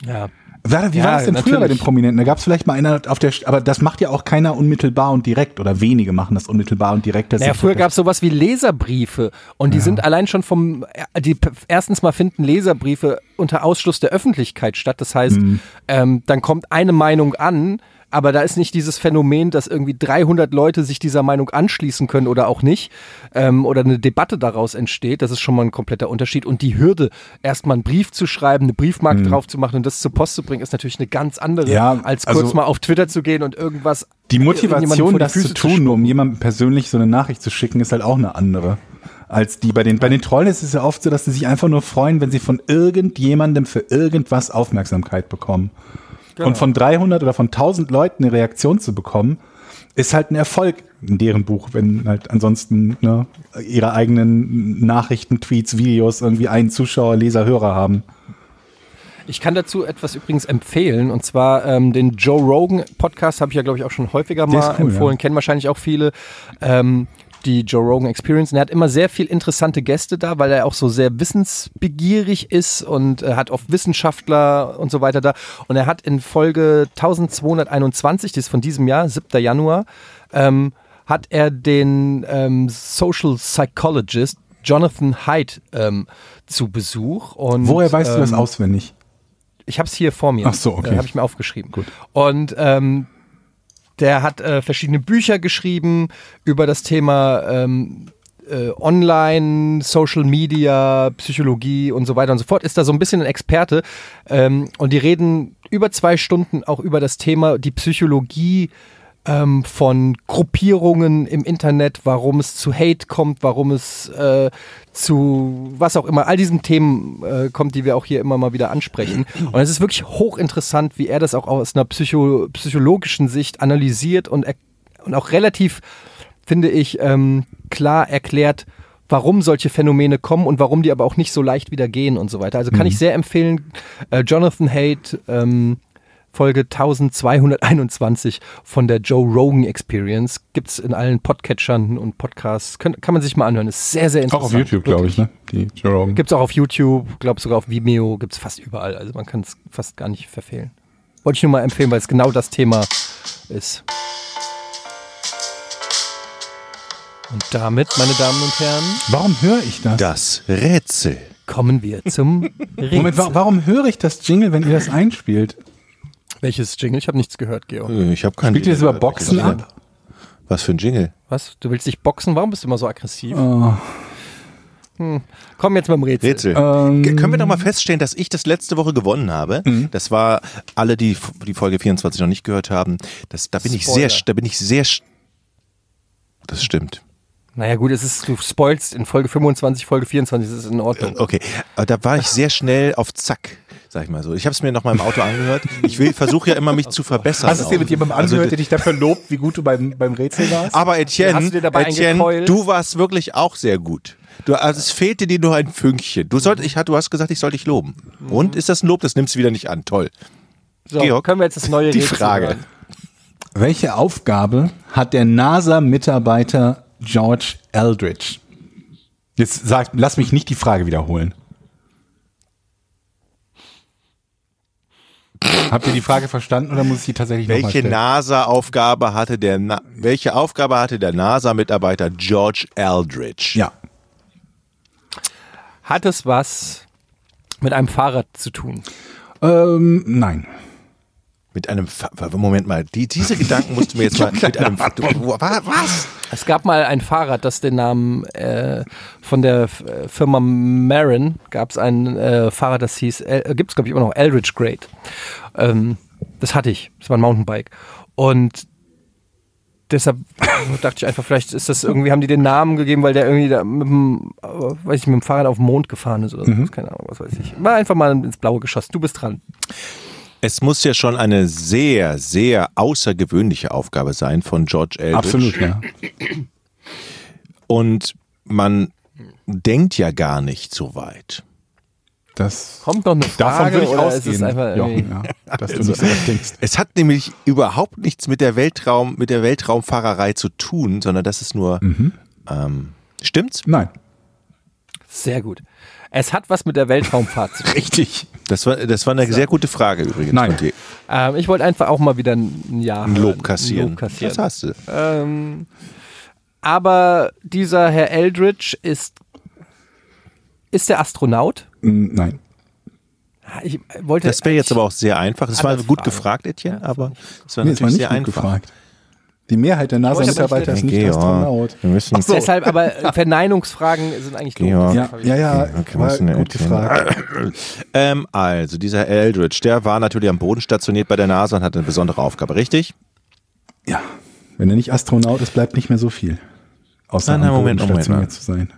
ja. Wie Ja, war das denn früher bei den. Prominenten? Da gab es vielleicht mal einer auf der, aber das macht ja auch keiner unmittelbar und direkt oder wenige machen das unmittelbar und direkt. Das Naja, früher gab es sowas wie Leserbriefe und die sind allein schon vom, äh, die erstens mal finden Leserbriefe unter Ausschluss der Öffentlichkeit statt. Das heißt, Mhm. ähm, dann kommt eine Meinung an, aber da ist nicht dieses Phänomen, dass irgendwie 300 Leute sich dieser Meinung anschließen können oder auch nicht ähm, oder eine Debatte daraus entsteht. Das ist schon mal ein kompletter Unterschied. Und die Hürde, erstmal einen Brief zu schreiben, eine Briefmarke drauf zu machen und das zur Post zu bringen, ist natürlich eine ganz andere, Mhm. Ja, als also- kurz mal auf Twitter zu gehen und irgendwas Die Motivation, die das zu tun, nur um jemandem persönlich so eine Nachricht zu schicken, ist halt auch eine andere. Als die bei den, bei den Trollen ist es ja oft so, dass sie sich einfach nur freuen, wenn sie von irgendjemandem für irgendwas Aufmerksamkeit bekommen. Genau. Und von 300 oder von 1000 Leuten eine Reaktion zu bekommen, ist halt ein Erfolg in deren Buch, wenn halt ansonsten ne, ihre eigenen Nachrichten, Tweets, Videos irgendwie einen Zuschauer, Leser, Hörer haben. Ich kann dazu etwas übrigens empfehlen und zwar ähm, den Joe Rogan Podcast habe ich ja glaube ich auch schon häufiger mal cool, empfohlen, ja. kennen wahrscheinlich auch viele. Ähm, die Joe Rogan Experience. Und er hat immer sehr viel interessante Gäste da, weil er auch so sehr wissensbegierig ist und äh, hat oft Wissenschaftler und so weiter da. Und er hat in Folge 1221, die ist von diesem Jahr, 7. Januar, ähm, hat er den ähm, Social Psychologist Jonathan Haidt ähm, zu Besuch. Und, Woher weißt du das ähm, auswendig? ich habe es hier vor mir. Ach so, okay. Äh, habe ich mir aufgeschrieben. Gut. Und ähm, der hat äh, verschiedene Bücher geschrieben über das Thema ähm, äh, Online, Social Media, Psychologie und so weiter und so fort. Ist da so ein bisschen ein Experte. Ähm, und die reden über zwei Stunden auch über das Thema die Psychologie ähm, von Gruppierungen im Internet, warum es zu Hate kommt, warum es äh, zu was auch immer, all diesen Themen äh, kommt, die wir auch hier immer mal wieder ansprechen. Und es ist wirklich hochinteressant, wie er das auch aus einer psycho psychologischen Sicht analysiert und, und auch relativ, finde ich, ähm, klar erklärt, warum solche Phänomene kommen und warum die aber auch nicht so leicht wieder gehen und so weiter. Also kann ich sehr empfehlen, äh, Jonathan Haidt, ähm, Folge 1221 von der Joe Rogan Experience. Gibt es in allen Podcatchern und Podcasts. Kann, kann man sich mal anhören. Ist sehr, sehr Auch interessant. auf YouTube, glaube ich, ne? Die Joe Rogan. Gibt es auch auf YouTube, glaube sogar auf Vimeo, gibt es fast überall. Also man kann es fast gar nicht verfehlen. Wollte ich nur mal empfehlen, weil es genau das Thema ist. Und damit, meine Damen und Herren, Warum höre ich das? Das Rätsel. kommen wir zum Rätsel. Moment, wa warum höre ich das Jingle, wenn ihr das einspielt? Welches Jingle? Ich habe nichts gehört, Georg. Ich habe keinen Spielt ihr das Jingle über. Boxen ab? Was für ein Jingle? Was? Du willst dich boxen? Warum bist du immer so aggressiv? Oh. Komm jetzt dem Rätsel. Rätsel. Ähm. Können wir doch mal feststellen, dass ich das letzte Woche gewonnen habe? Das war alle, die die Folge 24 noch nicht gehört haben. Das, da bin ich sehr, da bin ich sehr. sch- Das stimmt. Naja gut, es ist, du spoilst in Folge 25, Folge 24, das ist in Ordnung. Okay, aber da war ich sehr schnell auf Zack, sag ich mal so. Ich habe es mir noch mal im Auto angehört. Ich will versuche ja immer mich zu verbessern. Hast du es dir mit jemandem Also, angehört, der dich dafür lobt, wie gut du beim, beim Rätsel warst? Aber Etienne, Hast du dir dabei Etienne du warst wirklich auch sehr gut. Du, also es fehlte dir nur ein Fünkchen. Du, sollt, ich, du hast gesagt, ich soll dich loben. Und ist das ein Lob? Das nimmst du wieder nicht an. Toll. So, Georg, können wir jetzt das neue Die Rätsel Frage. hören? Welche Aufgabe hat der NASA-Mitarbeiter George Eldridge? Jetzt sag, lass mich nicht die Frage wiederholen. Habt ihr die Frage verstanden oder muss ich die tatsächlich nochmal Welche stellen? NASA-Aufgabe hatte der Na welche Aufgabe hatte der NASA-Mitarbeiter George Aldrich? Ja. Hat es was mit einem Fahrrad zu tun? Ähm, nein. Mit einem Fa Moment mal, die, diese Gedanken musst du mir jetzt [LAUGHS] mal mit einem du, wa- was? Es gab mal ein Fahrrad, das den Namen äh, von der F- äh, Firma Marin, gab es ein äh, Fahrrad, das hieß, äh, gibt es glaube ich immer noch, Eldridge Great. Ähm, das hatte ich, das war ein Mountainbike. Und deshalb [LAUGHS] dachte ich einfach, vielleicht ist das irgendwie, haben die den Namen gegeben, weil der irgendwie da mit dem, äh, weiß ich, mit dem Fahrrad auf den Mond gefahren ist oder so. Keine Ahnung, was weiß ich. War einfach mal ins Blaue geschossen. Du bist dran. Es muss ja schon eine sehr, sehr außergewöhnliche Aufgabe sein von George Aldrich. Absolut, ja. Und man denkt ja gar nicht so weit. Das, Kommt noch eine Frage davon würde ich oder ist es ausgehen, einfach Jochen, irgendwie- ja, dass du nicht so weit denkst. Es hat nämlich überhaupt nichts mit der Weltraum, mit der Weltraumfahrerei zu tun, sondern das ist nur. Mhm. Ähm, stimmt's? Nein. Sehr gut. Es hat was mit der Weltraumfahrt zu tun. Richtig. Das war, das war eine sehr gute Frage übrigens Nein. von dir. Ähm, ich wollte einfach auch mal wieder ein Ja Ein. Lob kassieren. Ein Lob kassieren. Das hast du. Ähm, aber dieser Herr Eldridge ist, ist der Astronaut? Nein. Ich wollte. Das wäre jetzt aber auch sehr einfach. Das war gut Frage. gefragt, Etienne, aber das war Nee, es war natürlich nicht sehr gut einfach. gefragt. Die Mehrheit der NASA-Mitarbeiter ist nicht Georg, Astronaut. Wir müssen, Deshalb, aber [LAUGHS] Verneinungsfragen sind eigentlich. Georg. Ja, ja, ja, Okay, denn, gut gefragt. ähm, also, dieser Eldridge, der war natürlich am Boden stationiert bei der NASA und hatte eine besondere Aufgabe, richtig? Ja, wenn er nicht Astronaut ist, bleibt nicht mehr so viel. Außer Nein, nein, am Moment, stationiert Moment. zu sein.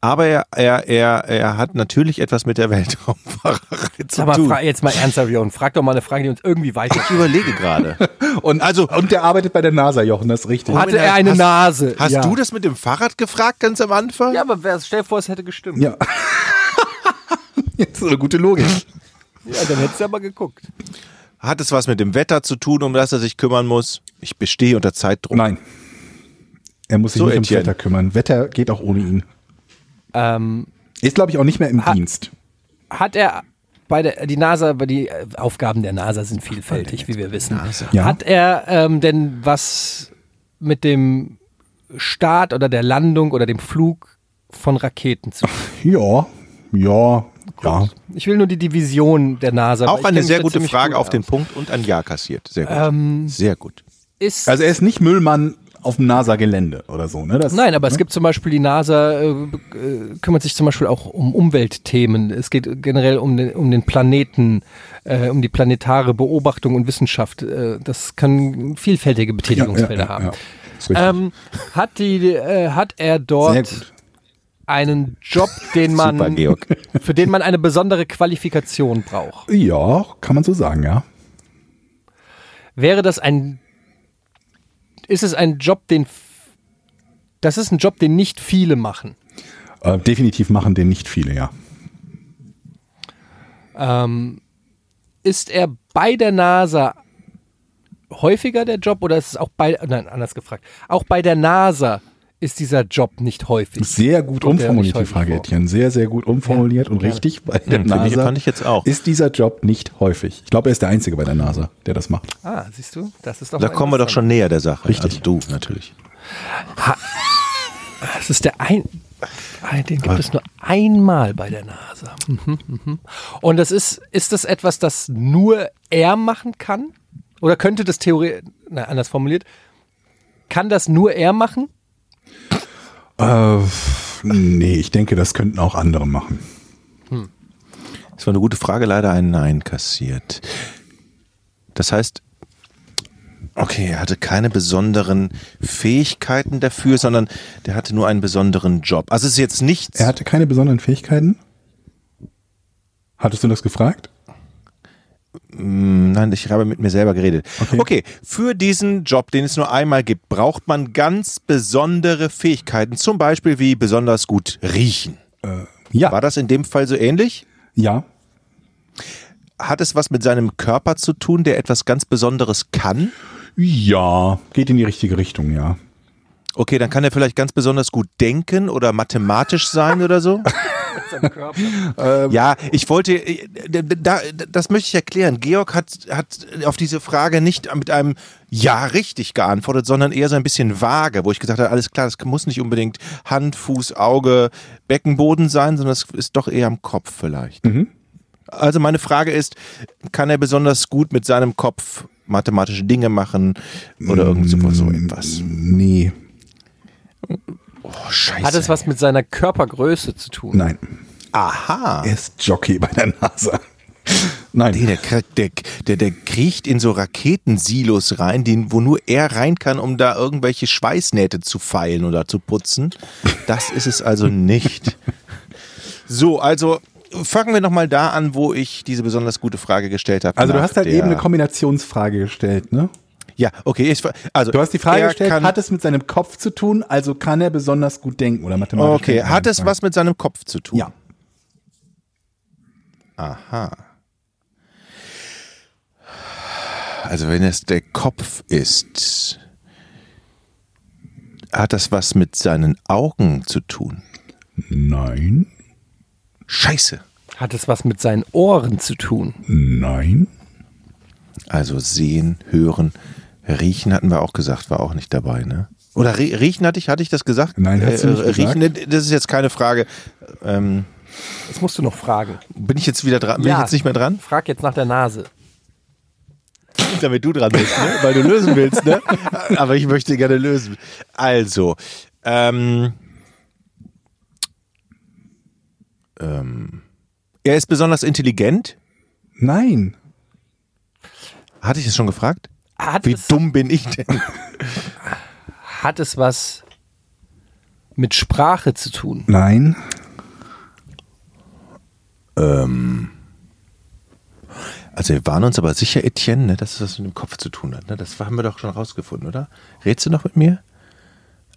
Aber er, er, er, er hat natürlich etwas mit der Weltraumfahrerei zu mal, tun. fra jetzt mal ernsthaft, Jochen. Frag doch mal eine Frage, die uns irgendwie weiter. Ich überlege gerade. [LAUGHS] Und, also, und der arbeitet bei der NASA, Jochen, das ist richtig. Hatte er eine Hast- Nase? Hast ja. du das mit dem Fahrrad gefragt ganz am Anfang? Ja, aber wer, stell dir vor, es hätte gestimmt. Ja. [LAUGHS] Jetzt ist eine gute Logik. Ja, dann hättest du aber geguckt. Hat es was mit dem Wetter zu tun, um das er sich kümmern muss? Ich bestehe unter Zeitdruck. Nein. Er muss sich So, nicht ums Etienne. Wetter kümmern. Wetter geht auch ohne ihn. Ähm, Ist, glaube ich, auch nicht mehr im Ha- Dienst. hat er bei der die NASA, bei die äh, Aufgaben der NASA sind vielfältig, wie wir wissen. Ja. Hat er ähm, denn was mit dem Start oder der Landung oder dem Flug von Raketen zu tun? [LAUGHS] Ja, ja, ja. Ich will nur die Division der NASA. Auch eine sehr gute Frage gut auf den. Punkt und ein Ja kassiert. Sehr gut. Ähm, sehr gut. ist Also er ist nicht Müllmann auf dem NASA-Gelände oder so, ne? Das, Nein, aber es ne? gibt zum Beispiel die NASA, äh, äh, kümmert sich zum Beispiel auch um Umweltthemen. Es geht generell um den, um den Planeten, äh, um die planetare Beobachtung und Wissenschaft. Äh, das kann vielfältige Betätigungsfelder haben. Ist richtig. Ähm, hat, die, äh, hat er dort einen Job, den man, Super, [LAUGHS] für den man eine besondere Qualifikation braucht? Ja, kann man so sagen, ja. Wäre das ein, ist es ein Job, den, das ist ein Job, den nicht viele machen. Äh, definitiv machen den nicht viele, ja. Ähm, ist er bei der NASA häufiger der Job oder ist es auch bei, nein, anders gefragt, auch bei der NASA ist dieser Job nicht häufig? Sehr gut umformuliert, die Frage? Etienne. Sehr, sehr gut umformuliert und richtig. Bei der Hm, finde ich- NASA fand ich jetzt auch. ist dieser Job nicht häufig. Ich glaube, er ist der Einzige bei der NASA, der das macht. Ah, siehst du? Das ist doch Da kommen wir doch schon näher der Sache. Richtig. Also du natürlich. Das ist der ein. Den gibt es nur einmal bei der NASA. Mhm, mhm. Und das ist, ist das etwas, das nur er machen kann? Oder könnte das Theorie, na, anders formuliert, kann das nur er machen? Äh, nee, ich denke, das könnten auch andere machen. Das war eine gute Frage, leider ein Nein kassiert. Das heißt, okay, er hatte keine besonderen Fähigkeiten dafür, sondern der hatte nur einen besonderen Job. Also es ist jetzt nichts. Er hatte keine besonderen Fähigkeiten? Hattest du das gefragt? Hm, Nein, ich habe mit mir selber geredet. Okay. Okay. für diesen Job, den es nur einmal gibt, braucht man ganz besondere Fähigkeiten. Zum Beispiel wie besonders gut riechen. Ja. War das in dem Fall so ähnlich? Ja. Hat es was mit seinem Körper zu tun, der etwas ganz Besonderes kann? Ja. Geht in die richtige Richtung, ja. Okay, dann kann er vielleicht ganz besonders gut denken oder mathematisch sein oder so. [LAUGHS] ja, ich wollte, äh, da, das möchte ich erklären. Georg hat, hat auf diese Frage nicht mit einem Ja richtig geantwortet, sondern eher so ein bisschen vage, wo ich gesagt habe, alles klar, das muss nicht unbedingt Hand, Fuß, Auge, Beckenboden sein, sondern das ist doch eher am Kopf vielleicht. Also meine Frage ist, kann er besonders gut mit seinem Kopf mathematische Dinge machen oder irgend so, so etwas? Nee. Oh, scheiße. Hat es was mit seiner Körpergröße zu tun? Nein. Aha. Er ist Jockey bei der NASA. Nein. Nee, der, der, der, der kriecht in so Raketensilos rein, den, wo nur er rein kann, um da irgendwelche Schweißnähte zu feilen oder zu putzen. Das ist es also nicht. So, also fangen wir nochmal da an, wo ich diese besonders gute Frage gestellt habe. Also du hast halt eben eine Kombinationsfrage gestellt, ne? Ja, okay. Ich, also Du hast die Frage gestellt, kann, hat es mit seinem Kopf zu tun, also kann er besonders gut denken oder mathematisch Okay, denken? hat es was mit seinem Kopf zu tun? Ja. Aha. Also wenn es der Kopf ist, hat das was mit seinen Augen zu tun? Nein. Scheiße. Hat es was mit seinen Ohren zu tun? Nein. Also sehen, hören, riechen hatten wir auch gesagt, war auch nicht dabei, ne? Oder rie- riechen hatte ich, hatte ich das gesagt? Nein, hast du nicht gesagt. Riechen, ne, das ist jetzt keine Frage. Ähm, Das musst du noch fragen. bin ich jetzt wieder dran? Bin ich jetzt nicht mehr dran? Frag jetzt nach der Nase. [LAUGHS] Damit du dran bist, ne? weil du lösen willst, ne? [LAUGHS] Aber ich möchte gerne lösen. Also, ähm, ähm, er ist besonders intelligent. Nein. Hatte ich es schon gefragt? Hat Wie es, dumm bin ich denn? hat es was mit Sprache zu tun? Nein. Also wir waren uns aber sicher, Etienne, ne, dass es was mit dem Kopf zu tun hat. Ne? Das haben wir doch schon rausgefunden, oder? Redst du noch mit mir?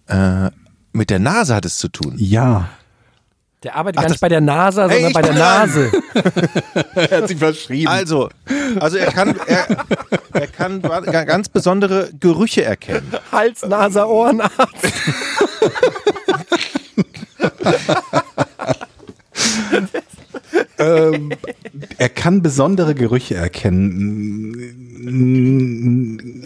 Äh, mit der Nase hat es zu tun. Ja. Der arbeitet Ach, gar nicht bei der NASA, sondern ich bei der. Nase. [LAUGHS] Er hat sich verschrieben. Also, also er kann, er, er kann ga- ganz besondere Gerüche erkennen. Hals, Nase, Ohrenarzt. ähm, er kann besondere Gerüche erkennen.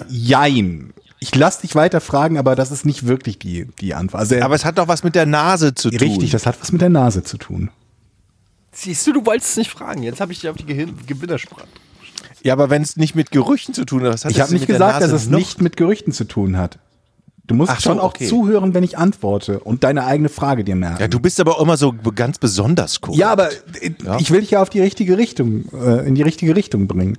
Jein. Ich lass dich weiter fragen, aber das ist nicht wirklich die, die Antwort. Also er, Aber es hat doch was mit der Nase zu tun. richtig, das hat was mit der Nase zu tun. Siehst du, du wolltest es nicht fragen. Jetzt habe ich dich auf die Gehirn Gewinnersprache. Ja, aber wenn es nicht mit Gerüchen zu tun hat, was hat Ich habe nicht gesagt, dass es noch? nicht mit Gerüchten zu tun hat. Du musst Ach schon auch okay. zuhören, wenn ich antworte und deine eigene Frage dir merken. Ja, du bist aber immer so ganz besonders cool. Ja, aber äh, Ja. ich will dich ja auf die richtige Richtung, äh, in die richtige Richtung bringen.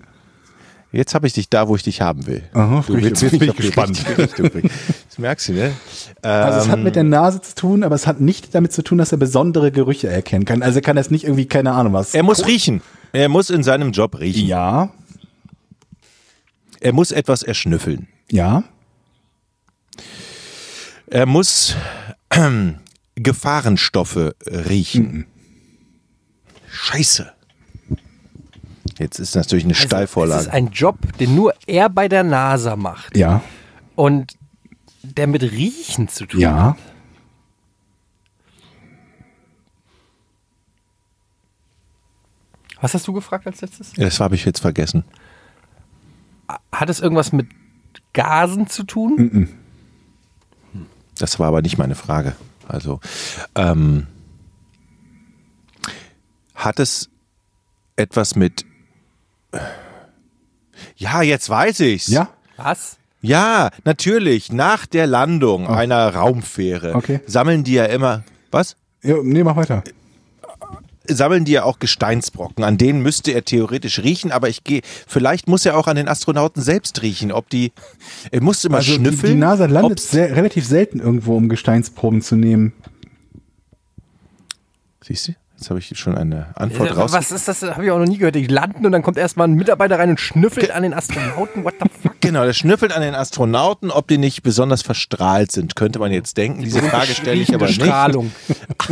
Jetzt habe ich dich da, wo ich dich haben will. Aha, du willst jetzt bin ich gespannt. Das merkst du, ne? Also es hat mit der Nase zu tun, aber es hat nicht damit zu tun, dass er besondere Gerüche erkennen kann. Also er kann das nicht irgendwie, keine Ahnung was. Er muss riechen. Er muss in seinem Job riechen. ja, Er muss etwas erschnüffeln. ja, Er muss ähm, [CLEARS THROAT] Gefahrenstoffe riechen. Scheiße. Jetzt ist natürlich eine Also, Steilvorlage. Es ist ein Job, den nur er bei der NASA macht. Ja. Und der mit Riechen zu tun hat. Ja. Was hast du gefragt als letztes? das habe ich jetzt vergessen. Hat es irgendwas mit Gasen zu tun? Das war aber nicht meine Frage. Also, ähm, hat es etwas mit. Ja, jetzt weiß ich's. Ja? Was? Ja, natürlich. Nach der Landung einer Raumfähre Okay. sammeln die ja immer. Was? ja nee, mach weiter. Sammeln die ja auch Gesteinsbrocken. An denen müsste er theoretisch riechen, aber ich gehe. Vielleicht muss er auch an den Astronauten selbst riechen. Ob die. Er muss immer Also die, schnüffeln. die NASA landet sehr, relativ selten irgendwo, um Gesteinsproben zu nehmen. Siehst du? Jetzt habe ich schon eine Antwort Äh, raus. Was ist das? Habe ich auch noch nie gehört. Die landen und dann kommt erstmal ein Mitarbeiter rein und schnüffelt an den Astronauten. What the fuck? Genau, der schnüffelt an den Astronauten, ob die nicht besonders verstrahlt sind, könnte man jetzt denken. Diese Frage stelle ich aber nicht. Strahlung.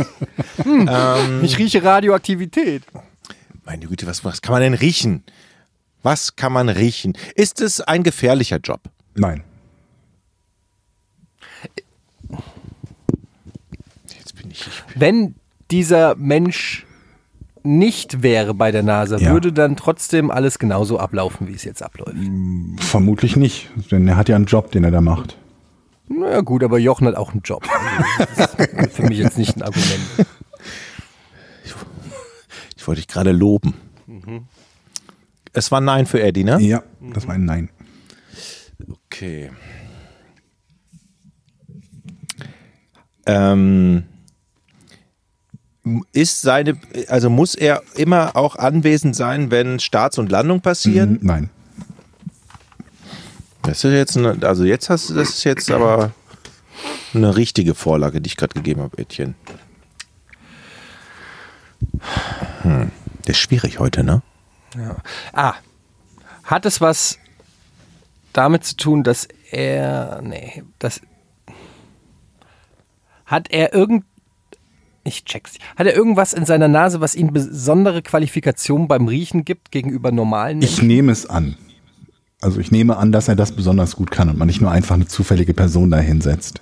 [LAUGHS] hm, ich rieche Radioaktivität. Meine Güte, was, was kann man denn riechen? Was kann man riechen? Ist es ein gefährlicher Job? Nein. Jetzt bin ich. ich Wenn dieser Mensch nicht wäre bei der NASA, Ja. würde dann trotzdem alles genauso ablaufen, wie es jetzt abläuft. Vermutlich nicht, denn er hat ja einen Job, den er da macht. Naja gut, aber Jochen hat auch einen Job. Also, das ist für mich jetzt nicht ein Argument. ich wollte dich gerade loben. Es war Nein für Eddie, ne? Ja, das war ein Nein. Okay. Ähm, ist seine, also muss er immer auch anwesend sein, wenn Starts und Landung passieren? Mhm, Nein. Das ist jetzt, eine, also jetzt hast du, das ist jetzt aber eine richtige Vorlage, die ich gerade gegeben habe, Etienne. Hm. Der ist schwierig heute, ne? Ja. Ah, hat es was damit zu tun, dass er, nee, das, hat er irgend, ich check's, hat er irgendwas in seiner Nase, was ihm besondere Qualifikationen beim Riechen gibt gegenüber normalen Ich Menschen? nehme es an. Also ich nehme an, dass er das besonders gut kann und man nicht nur einfach eine zufällige Person da hinsetzt.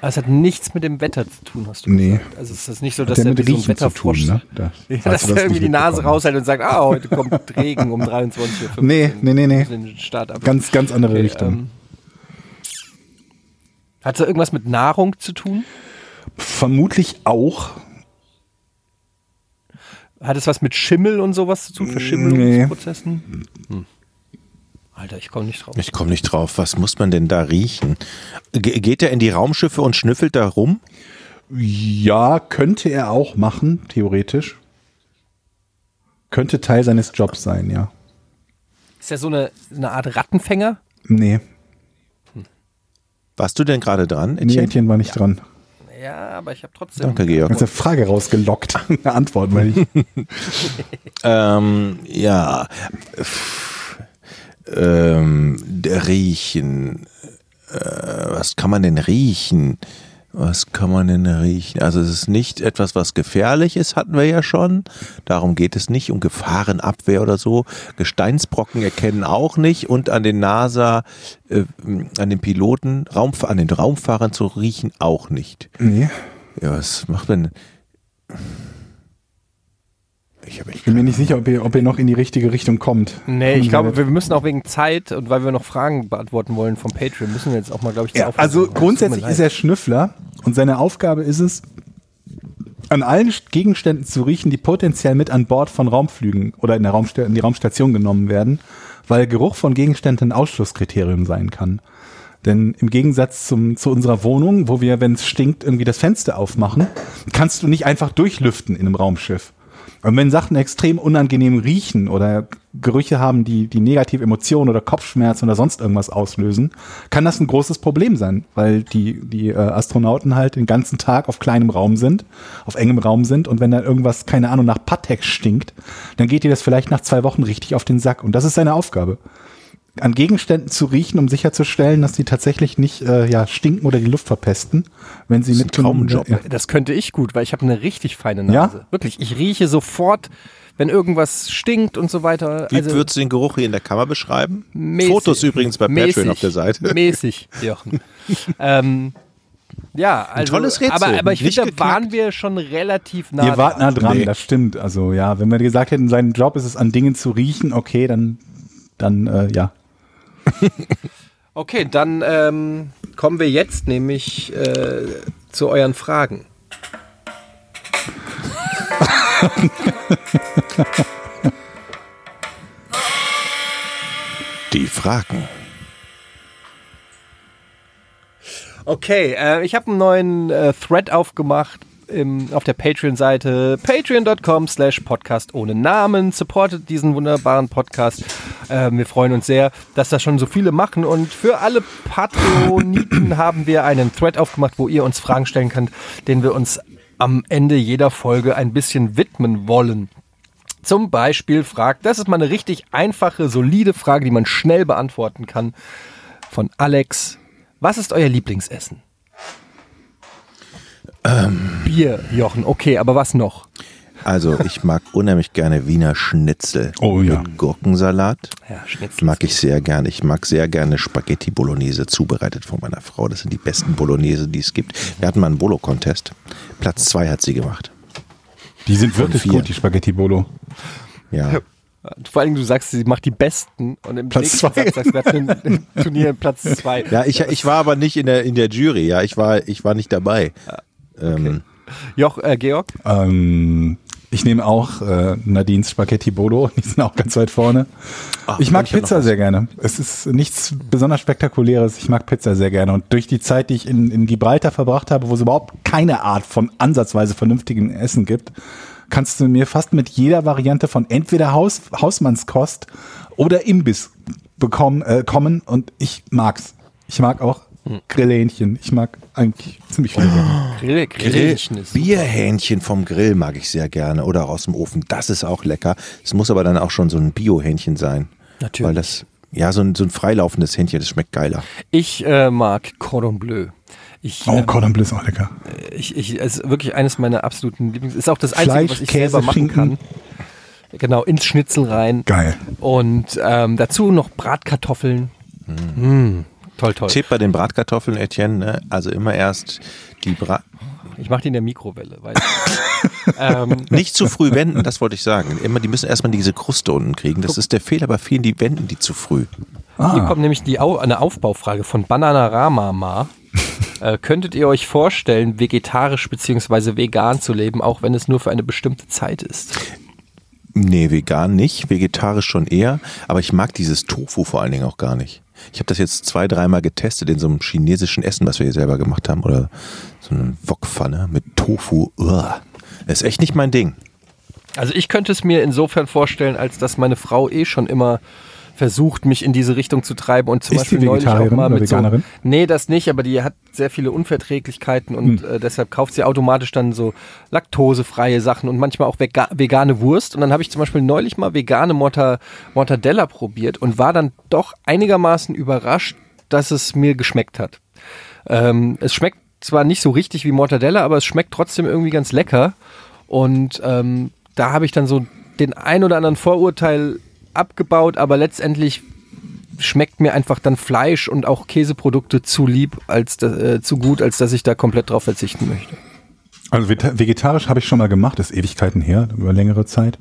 Also es hat nichts mit dem Wetter zu tun, hast du Nee. gesagt. Also es ist nicht so, dass er mit so Riechen zu tun, ne? Da- [LAUGHS] ja, dass er das irgendwie die Nase raushält und sagt, ah, [LAUGHS] heute kommt Regen um 23.15 Uhr. Nee, nee, nee, nee. Ganz, ganz andere Okay, Richtung. ähm, Hat es irgendwas mit Nahrung zu tun? Vermutlich auch. Hat es was mit Schimmel und sowas zu tun? Nee. Verschimmelungsprozessen? Hm. Alter, ich komme nicht drauf. Ich komme nicht drauf. Was muss man denn da riechen? Ge geht er in die Raumschiffe und schnüffelt da rum? Ja, könnte er auch machen, theoretisch. Könnte Teil seines Jobs sein, ja. Ist er so eine, eine Art Rattenfänger? Nee, Warst du denn gerade dran, nee Etienne? Etienne war nicht dran. Ja, aber ich habe trotzdem. Danke, Georg. Eine Frage rausgelockt. [LAUGHS] Eine Antwort, weil ich. [LAUGHS] Ähm, ja. Ähm, der riechen. Äh, was kann man denn riechen? Was kann man denn riechen? Also es ist nicht etwas, was gefährlich ist, hatten wir ja schon. Darum geht es nicht, um Gefahrenabwehr oder so. Gesteinsbrocken erkennen auch nicht und an den NASA, äh, an den Piloten, Raumf an den Raumfahrern zu riechen auch nicht. Nee, Ja, was macht man? Ich echt bin mir nicht sicher, ob ihr, ob ihr noch in die richtige Richtung kommt. Nee, ich glaube, wir müssen auch wegen Zeit und weil wir noch Fragen beantworten wollen vom Patreon, müssen wir jetzt auch mal, glaube ich, zur Ja, also grundsätzlich ist er Schnüffler und seine Aufgabe ist es, an allen Gegenständen zu riechen, die potenziell mit an Bord von Raumflügen oder in, der Raumsta in die Raumstation genommen werden, weil Geruch von Gegenständen ein Ausschlusskriterium sein kann. Denn im Gegensatz zum, zu unserer Wohnung, wo wir, wenn es stinkt, irgendwie das Fenster aufmachen, kannst du nicht einfach durchlüften in einem Raumschiff. Und wenn Sachen extrem unangenehm riechen oder Gerüche haben, die, die negative Emotionen oder Kopfschmerzen oder sonst irgendwas auslösen, kann das ein großes Problem sein, weil die, die äh, Astronauten halt den ganzen Tag auf kleinem Raum sind, auf engem Raum sind und wenn da irgendwas, keine Ahnung, nach Patex stinkt, dann geht dir das vielleicht nach zwei Wochen richtig auf den Sack und das ist seine Aufgabe. An Gegenständen zu riechen, um sicherzustellen, dass die tatsächlich nicht äh, ja, stinken oder die Luft verpesten, wenn sie Das ein mitgenommen Traumjob. Ja. Das könnte ich gut, weil ich habe eine richtig feine Ja? Nase. Wirklich, ich rieche sofort, wenn irgendwas stinkt und so weiter. Wie also würdest du den Geruch hier in der Kammer beschreiben? mäßig. Fotos übrigens bei Patreon auf der Seite. Mäßig, Jochen. [LAUGHS] ähm, ja, also, tolles Rätsel. Aber, aber ich finde, da geknackt. waren wir schon relativ nah. Ihr wart nah dran, Nee. das stimmt. Also ja, wenn wir gesagt hätten, sein Job ist es, an Dingen zu riechen, okay, dann, dann äh, ja. [LAUGHS] Okay, dann ähm, kommen wir jetzt nämlich äh, zu euren Fragen. [LAUGHS] Die Fragen. Okay, äh, ich habe einen neuen äh, Thread aufgemacht im, auf der Patreon-Seite patreon.com slash podcast ohne Namen. Supportet diesen wunderbaren Podcast. Äh, wir freuen uns sehr, dass das schon so viele machen. Und für alle Patreoniten [COUGHS] haben wir einen Thread aufgemacht, wo ihr uns Fragen stellen könnt, den wir uns am Ende jeder Folge ein bisschen widmen wollen. Zum Beispiel fragt, das ist mal eine richtig einfache, solide Frage, die man schnell beantworten kann. Von Alex. Was ist euer Lieblingsessen? Bier, Jochen. Okay, aber was noch? Also, ich mag unheimlich gerne Wiener Schnitzel Oh ja. mit Gurkensalat. Ja, Schnitzel. Mag ich sehr gerne. Ich mag sehr gerne Spaghetti Bolognese zubereitet von meiner Frau. Das sind die besten Bolognese, die es gibt. Wir hatten mal einen Bolo-Contest. Platz zwei hat sie gemacht. Die sind wirklich gut, die Spaghetti Bolo. Ja. [LAUGHS] Vor allem, du sagst, sie macht die besten und im Platz nächsten zwei. Satz sagst du, ein [LAUGHS] Turnier Platz zwei. Ja, ich, ich war aber nicht in der, in der Jury. Ja, ich war, ich war nicht dabei. Ähm, Joch, äh, Georg? Ähm, ich nehme auch äh, Nadines Spaghetti Bolo, [LAUGHS] die sind auch ganz weit vorne. Ach, ich mag ich Pizza sehr gerne. Es ist nichts besonders Spektakuläres. Ich mag Pizza sehr gerne. Und durch die Zeit, die ich in, in Gibraltar verbracht habe, wo es überhaupt keine Art von ansatzweise vernünftigem Essen gibt, kannst du mir fast mit jeder Variante von entweder Haus, Hausmannskost oder Imbiss bekommen, äh, kommen und ich mag's. Ich mag auch Grillhähnchen. Ich mag eigentlich ziemlich viel. [GASPS] Grill, Grill, Grillchen ist Bierhähnchen vom Grill mag ich sehr gerne oder aus dem Ofen. Das ist auch lecker. Es muss aber dann auch schon so ein Bio-Hähnchen sein. Natürlich. Weil das, ja, so ein, so ein freilaufendes Hähnchen, das schmeckt geiler. Ich äh, mag Cordon Bleu. Ich, Oh, ähm, Cordon Bleu ist auch lecker. ich, ich, es ist wirklich eines meiner absoluten Lieblings. Ist auch das Einzige, Fleisch, was ich Käse, selber machen Schinken. kann. Genau, ins Schnitzel rein. Geil. Und ähm, dazu noch Bratkartoffeln. Mm, toll, toll. Tipp bei den Bratkartoffeln, Etienne, ne? also immer erst die Brat... Ich mache die in der Mikrowelle. Weil, [LAUGHS] ähm, Nicht zu früh wenden, das wollte ich sagen. Immer, die müssen erstmal diese Kruste unten kriegen. Das ist der Fehler bei vielen, die wenden die zu früh. Hier Ah, kommt nämlich die Au eine Aufbaufrage von Bananarama. [LAUGHS] äh, könntet ihr euch vorstellen, vegetarisch bzw. vegan zu leben, auch wenn es nur für eine bestimmte Zeit ist? Nee, vegan nicht, vegetarisch schon eher, aber ich mag dieses Tofu vor allen Dingen auch gar nicht. Ich habe das jetzt zwei, dreimal getestet in so einem chinesischen Essen, was wir hier selber gemacht haben, oder so eine Wokpfanne mit Tofu. Uah. Ist echt nicht mein Ding. Also ich könnte es mir insofern vorstellen, als dass meine Frau eh schon immer versucht, mich in diese Richtung zu treiben und zum Ist Beispiel neulich auch mal mit so? Nee, das nicht, aber die hat sehr viele Unverträglichkeiten und Hm. äh, deshalb kauft sie automatisch dann so laktosefreie Sachen und manchmal auch vega vegane Wurst. Und dann habe ich zum Beispiel neulich mal vegane Morta Mortadella probiert und war dann doch einigermaßen überrascht, dass es mir geschmeckt hat. Ähm, es schmeckt zwar nicht so richtig wie Mortadella, aber es schmeckt trotzdem irgendwie ganz lecker. Und ähm, da habe ich dann so den ein oder anderen Vorurteil abgebaut, aber letztendlich schmeckt mir einfach dann Fleisch und auch Käseprodukte zu lieb, als äh, zu gut, als dass ich da komplett drauf verzichten möchte. Also vegetarisch habe ich schon mal gemacht, ist Ewigkeiten her, über längere Zeit.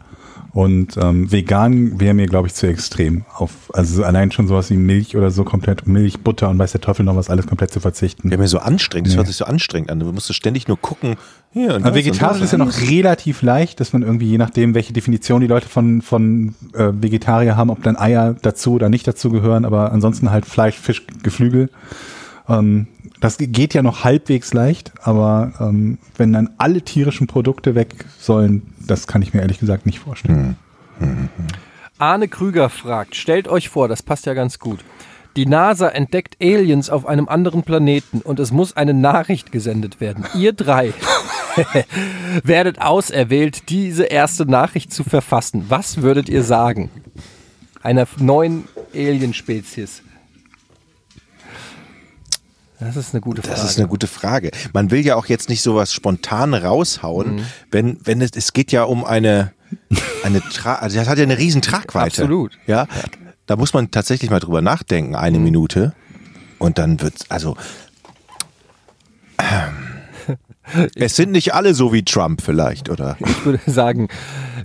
Und ähm, vegan wäre mir, glaube ich, zu extrem. Auf, also allein schon sowas wie Milch oder so komplett, Milch, Butter und weiß der Teufel noch was, alles komplett zu verzichten. Wäre mir so anstrengend, das Nee. hört sich so anstrengend an. Du musst ständig nur gucken. Hier und vegetarisch ist ja noch relativ leicht, dass man irgendwie, je nachdem, welche Definition die Leute von, von äh, Vegetarier haben, ob dann Eier dazu oder nicht dazu gehören, aber ansonsten halt Fleisch, Fisch, Geflügel. Ähm, das geht ja noch halbwegs leicht, aber ähm, wenn dann alle tierischen Produkte weg sollen, das kann ich mir ehrlich gesagt nicht vorstellen. Arne Krüger fragt, stellt euch vor, das passt ja ganz gut. Die NASA entdeckt Aliens auf einem anderen Planeten und es muss eine Nachricht gesendet werden. Ihr drei [LAUGHS] werdet auserwählt, diese erste Nachricht zu verfassen. Was würdet ihr sagen? Einer neuen Alienspezies? Das ist eine gute Frage. Das ist eine gute Frage. Man will ja auch jetzt nicht sowas spontan raushauen, Mhm. wenn, wenn es, es geht ja um eine, eine Tra also das hat ja eine riesen Tragweite. Absolut. Ja, da muss man tatsächlich mal drüber nachdenken, eine Mhm. Minute. Und dann wird's, also, ähm, [LAUGHS] es sind nicht alle so wie Trump vielleicht, oder? ich würde sagen,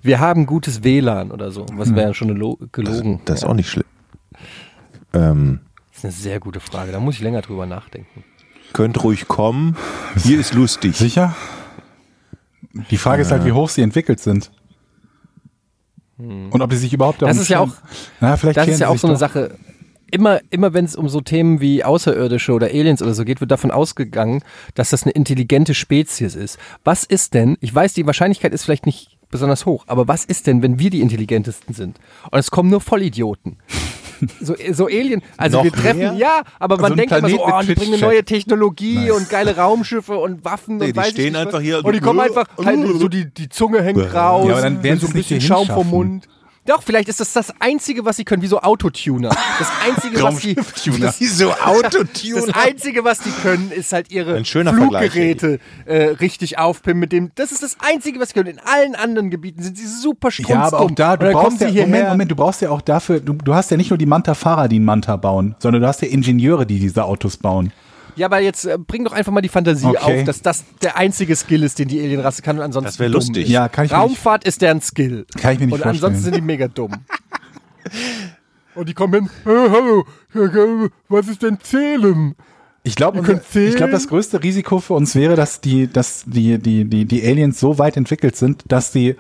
wir haben gutes WLAN oder so. Was wäre schon eine Lo gelogen? Das ist Ja. auch nicht schlimm. Ähm, Das ist eine sehr gute Frage. Da muss ich länger drüber nachdenken. könnt ruhig kommen. Hier ist lustig. Sicher? Die Frage ist halt, wie hoch sie entwickelt sind. Und ob sie sich überhaupt darum Hm. Das ist ja scheren. Na, vielleicht Das ist ja auch so eine doch. Sache. Immer, immer wenn es um so Themen wie Außerirdische oder Aliens oder so geht, wird davon ausgegangen, dass das eine intelligente Spezies ist. Was ist denn, ich weiß, die Wahrscheinlichkeit ist vielleicht nicht besonders hoch, aber was ist denn, wenn wir die intelligentesten sind? Und es kommen nur Vollidioten. So, so Alien, also Noch wir treffen, mehr? ja, aber man Also ein denkt immer so, oh, die bringen eine neue Technologie und geile Raumschiffe und Waffen Nee, und die weiß ich stehen nicht einfach was. hier Und die kommen einfach, halt, so die, die Zunge hängt raus, Ja, aber dann werden so ein bisschen Schaum vom. Mund. Doch, vielleicht ist das das Einzige, was sie können, wie so Autotuner. Das Einzige, [LAUGHS] was sie, Raumschiff-Tuner. [LAUGHS] so das Autotune. Einzige, was die können, ist halt ihre Fluggeräte äh, richtig aufpimpen. Mit dem, das ist das Einzige, was sie können. In allen anderen Gebieten sind sie super strunzdumm. Ja, aber auch da, du brauchst sie ja. Moment, Moment, du brauchst ja auch dafür, du, du hast ja nicht nur die Manta-Fahrer, die ein Manta bauen, sondern du hast ja Ingenieure, die diese Autos bauen. Ja, aber jetzt äh, bring doch einfach mal die Fantasie Okay. auf, dass das der einzige Skill ist, den die Alienrasse kann und ansonsten Das wär dumm lustig. Ist. Ja, kann ich mir nicht, Raumfahrt ist deren Skill. kann ich mir nicht Und vorstellen. ansonsten sind die mega dumm. [LAUGHS] Und die kommen hin, hey, hallo, äh, was ist denn Zählen? Ich glaube, Ihr könnt ich glaube, zählen. das größte Risiko für uns wäre, dass die, dass die, die, die, die Aliens so weit entwickelt sind, dass die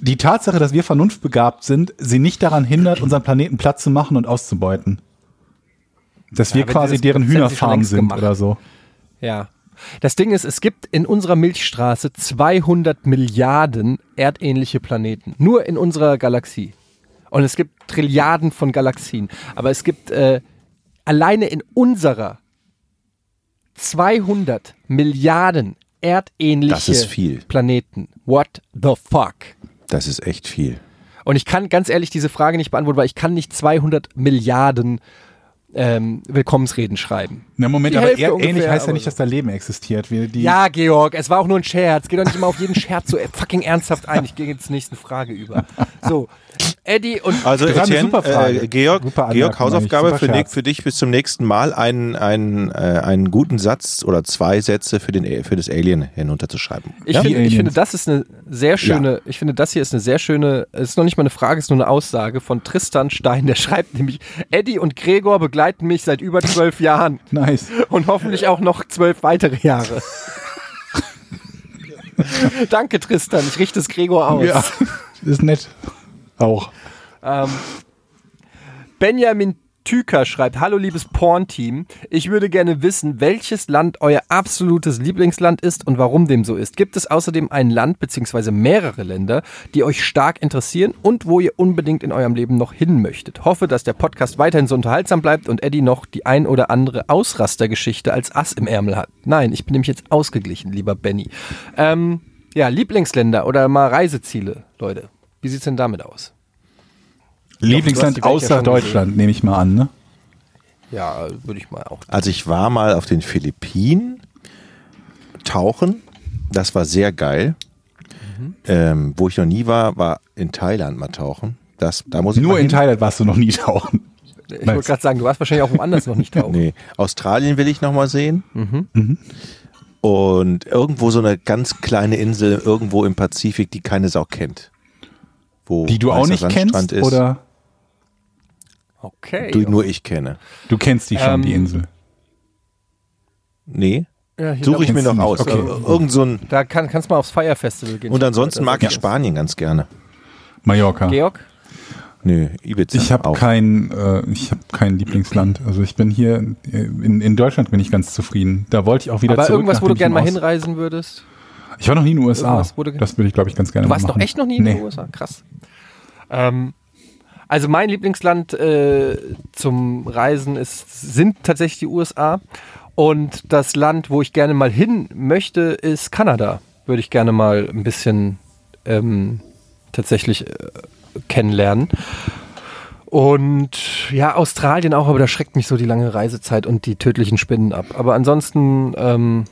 die Tatsache, dass wir vernunftbegabt sind, sie nicht daran hindert, unseren Planeten platt zu machen und auszubeuten. Dass wir quasi das- deren Hühnerfarm sind gemacht. oder so. Ja. Das Ding ist, es gibt in unserer Milchstraße 200 Milliarden erdähnliche Planeten. Nur in unserer Galaxie. Und es gibt Trilliarden von Galaxien. Aber es gibt äh, alleine in unserer 200 Milliarden erdähnliche Das ist viel. Planeten. What the fuck? Das ist echt viel. Und ich kann ganz ehrlich diese Frage nicht beantworten, weil ich kann nicht 200 Milliarden ähm, Willkommensreden schreiben. Na Moment, Die aber Hälfte erdähnlich ungefähr, heißt ja nicht, dass da Leben existiert. Ja, Georg, es war auch nur ein Scherz. Geh doch nicht immer auf jeden Scherz so fucking ernsthaft ein. Ich gehe jetzt zur nächsten Frage über. So, Eddie und Also Das war eine Etienne, super Frage. äh, Georg, Super Anmerkung Georg Hausaufgabe für, Scherz. für dich bis zum nächsten Mal einen, einen, äh, einen guten Satz oder zwei Sätze für, den, für das Alien hinunterzuschreiben. ich, Ja? finde, ich finde, das ist eine sehr schöne, ich finde, das hier ist eine sehr schöne, es ist noch nicht mal eine Frage, es ist nur eine Aussage von Tristan Stein, der schreibt nämlich, Eddie und Gregor begleiten mich seit über zwölf Jahren [LAUGHS] nice. und hoffentlich auch noch zwölf weitere Jahre. [LAUGHS] Danke, Tristan, ich richte es Gregor aus. Ja, ist nett. Auch. Ähm, Benjamin Tüker schreibt, hallo liebes Porn-Team, ich würde gerne wissen, welches Land euer absolutes Lieblingsland ist und warum dem so ist. Gibt es außerdem ein Land bzw. mehrere Länder, die euch stark interessieren und wo ihr unbedingt in eurem Leben noch hin möchtet? Hoffe, dass der Podcast weiterhin so unterhaltsam bleibt und Eddie noch die ein oder andere Ausrastergeschichte als Ass im Ärmel hat. Nein, ich bin nämlich jetzt ausgeglichen, lieber Benny. Ähm, ja, Lieblingsländer oder mal Reiseziele, Leute. Wie sieht's denn damit aus? Lieblingsland ja außer schon Deutschland, nehme ich mal an, ne? Ja, würde ich mal auch. Also ich war mal auf den Philippinen tauchen. Das war sehr geil. Mhm. Ähm, wo ich noch nie war, war in Thailand mal tauchen. Das, da muss ich Nur mal in. Thailand warst du noch nie [LAUGHS] tauchen. Ich wollte gerade sagen, du warst wahrscheinlich auch woanders noch nicht tauchen. Nee, Australien will ich noch mal sehen. Mhm. Und irgendwo so eine ganz kleine Insel irgendwo im Pazifik, die keine Sau kennt. Wo Die du auch nicht Sandstrand kennst, ist, oder? Okay. die nur ich kenne. Du kennst die schon, Ähm, die Insel. Nee, Ja, suche ich noch- mir noch aus. Okay. Äh, Irgend so ein, Da kann, kannst du mal aufs Fire Festival gehen. und ansonsten mag ich Spanien ganz gerne. Mallorca. Georg? Nö, Ibiza Ich habe kein, äh, ich habe kein Lieblingsland. Also ich bin hier in, in Deutschland bin ich ganz zufrieden. Da wollte ich auch wieder Aber zurück. irgendwas, wo du gerne mal hinreisen würdest? Ich war noch nie in den USA. Das würde ich, glaube ich, ganz gerne Du warst machen. echt noch nie in nee. den USA? Krass. Ähm, also mein Lieblingsland äh, zum Reisen ist, sind tatsächlich die USA. Und das Land, wo ich gerne mal hin möchte, ist Kanada. Würde ich gerne mal ein bisschen ähm, tatsächlich äh, kennenlernen. Und ja, Australien auch, aber da schreckt mich so die lange Reisezeit und die tödlichen Spinnen ab. Aber ansonsten, ähm,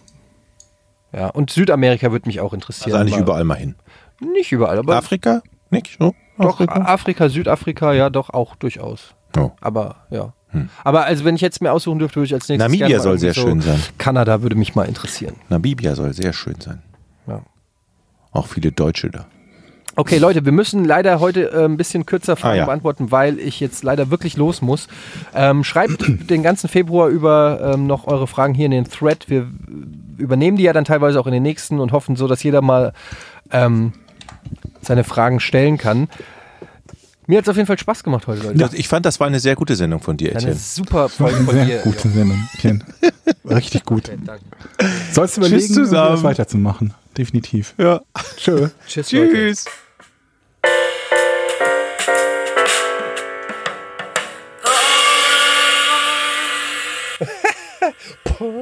ja, und Südamerika würde mich auch interessieren. Also eigentlich aber- überall mal hin. Nicht überall, aber Afrika? Nicht so? doch Afrika? Afrika? Südafrika, ja, doch auch durchaus. Oh. Aber ja. Aber also wenn ich jetzt mir aussuchen dürfte, würde ich als nächstes Namibia soll sehr irgendwie schön sein. Kanada würde mich mal interessieren. Namibia soll sehr schön sein. Ja. Auch viele Deutsche da. Okay, Leute, wir müssen leider heute äh, ein bisschen kürzer Fragen Ah, ja. beantworten, weil ich jetzt leider wirklich los muss. Ähm, schreibt [CLEARS THROAT] den ganzen Februar über ähm, noch eure Fragen hier in den Thread. Wir übernehmen die ja dann teilweise auch in den nächsten und hoffen so, dass jeder mal ähm, seine Fragen stellen kann. Mir hat es auf jeden Fall Spaß gemacht heute, Leute. Ja, ich fand, das war eine sehr gute Sendung von dir, Etienne. Eine super Folge von sehr dir. Gute. Sendung, Etienne. [LAUGHS] Richtig gut. Okay, danke. Sollst du überlegen, das weiterzumachen. Definitiv. Ja. Tschö. Tschüss. Tschüss. Leute. [LAUGHS] [LAUGHS]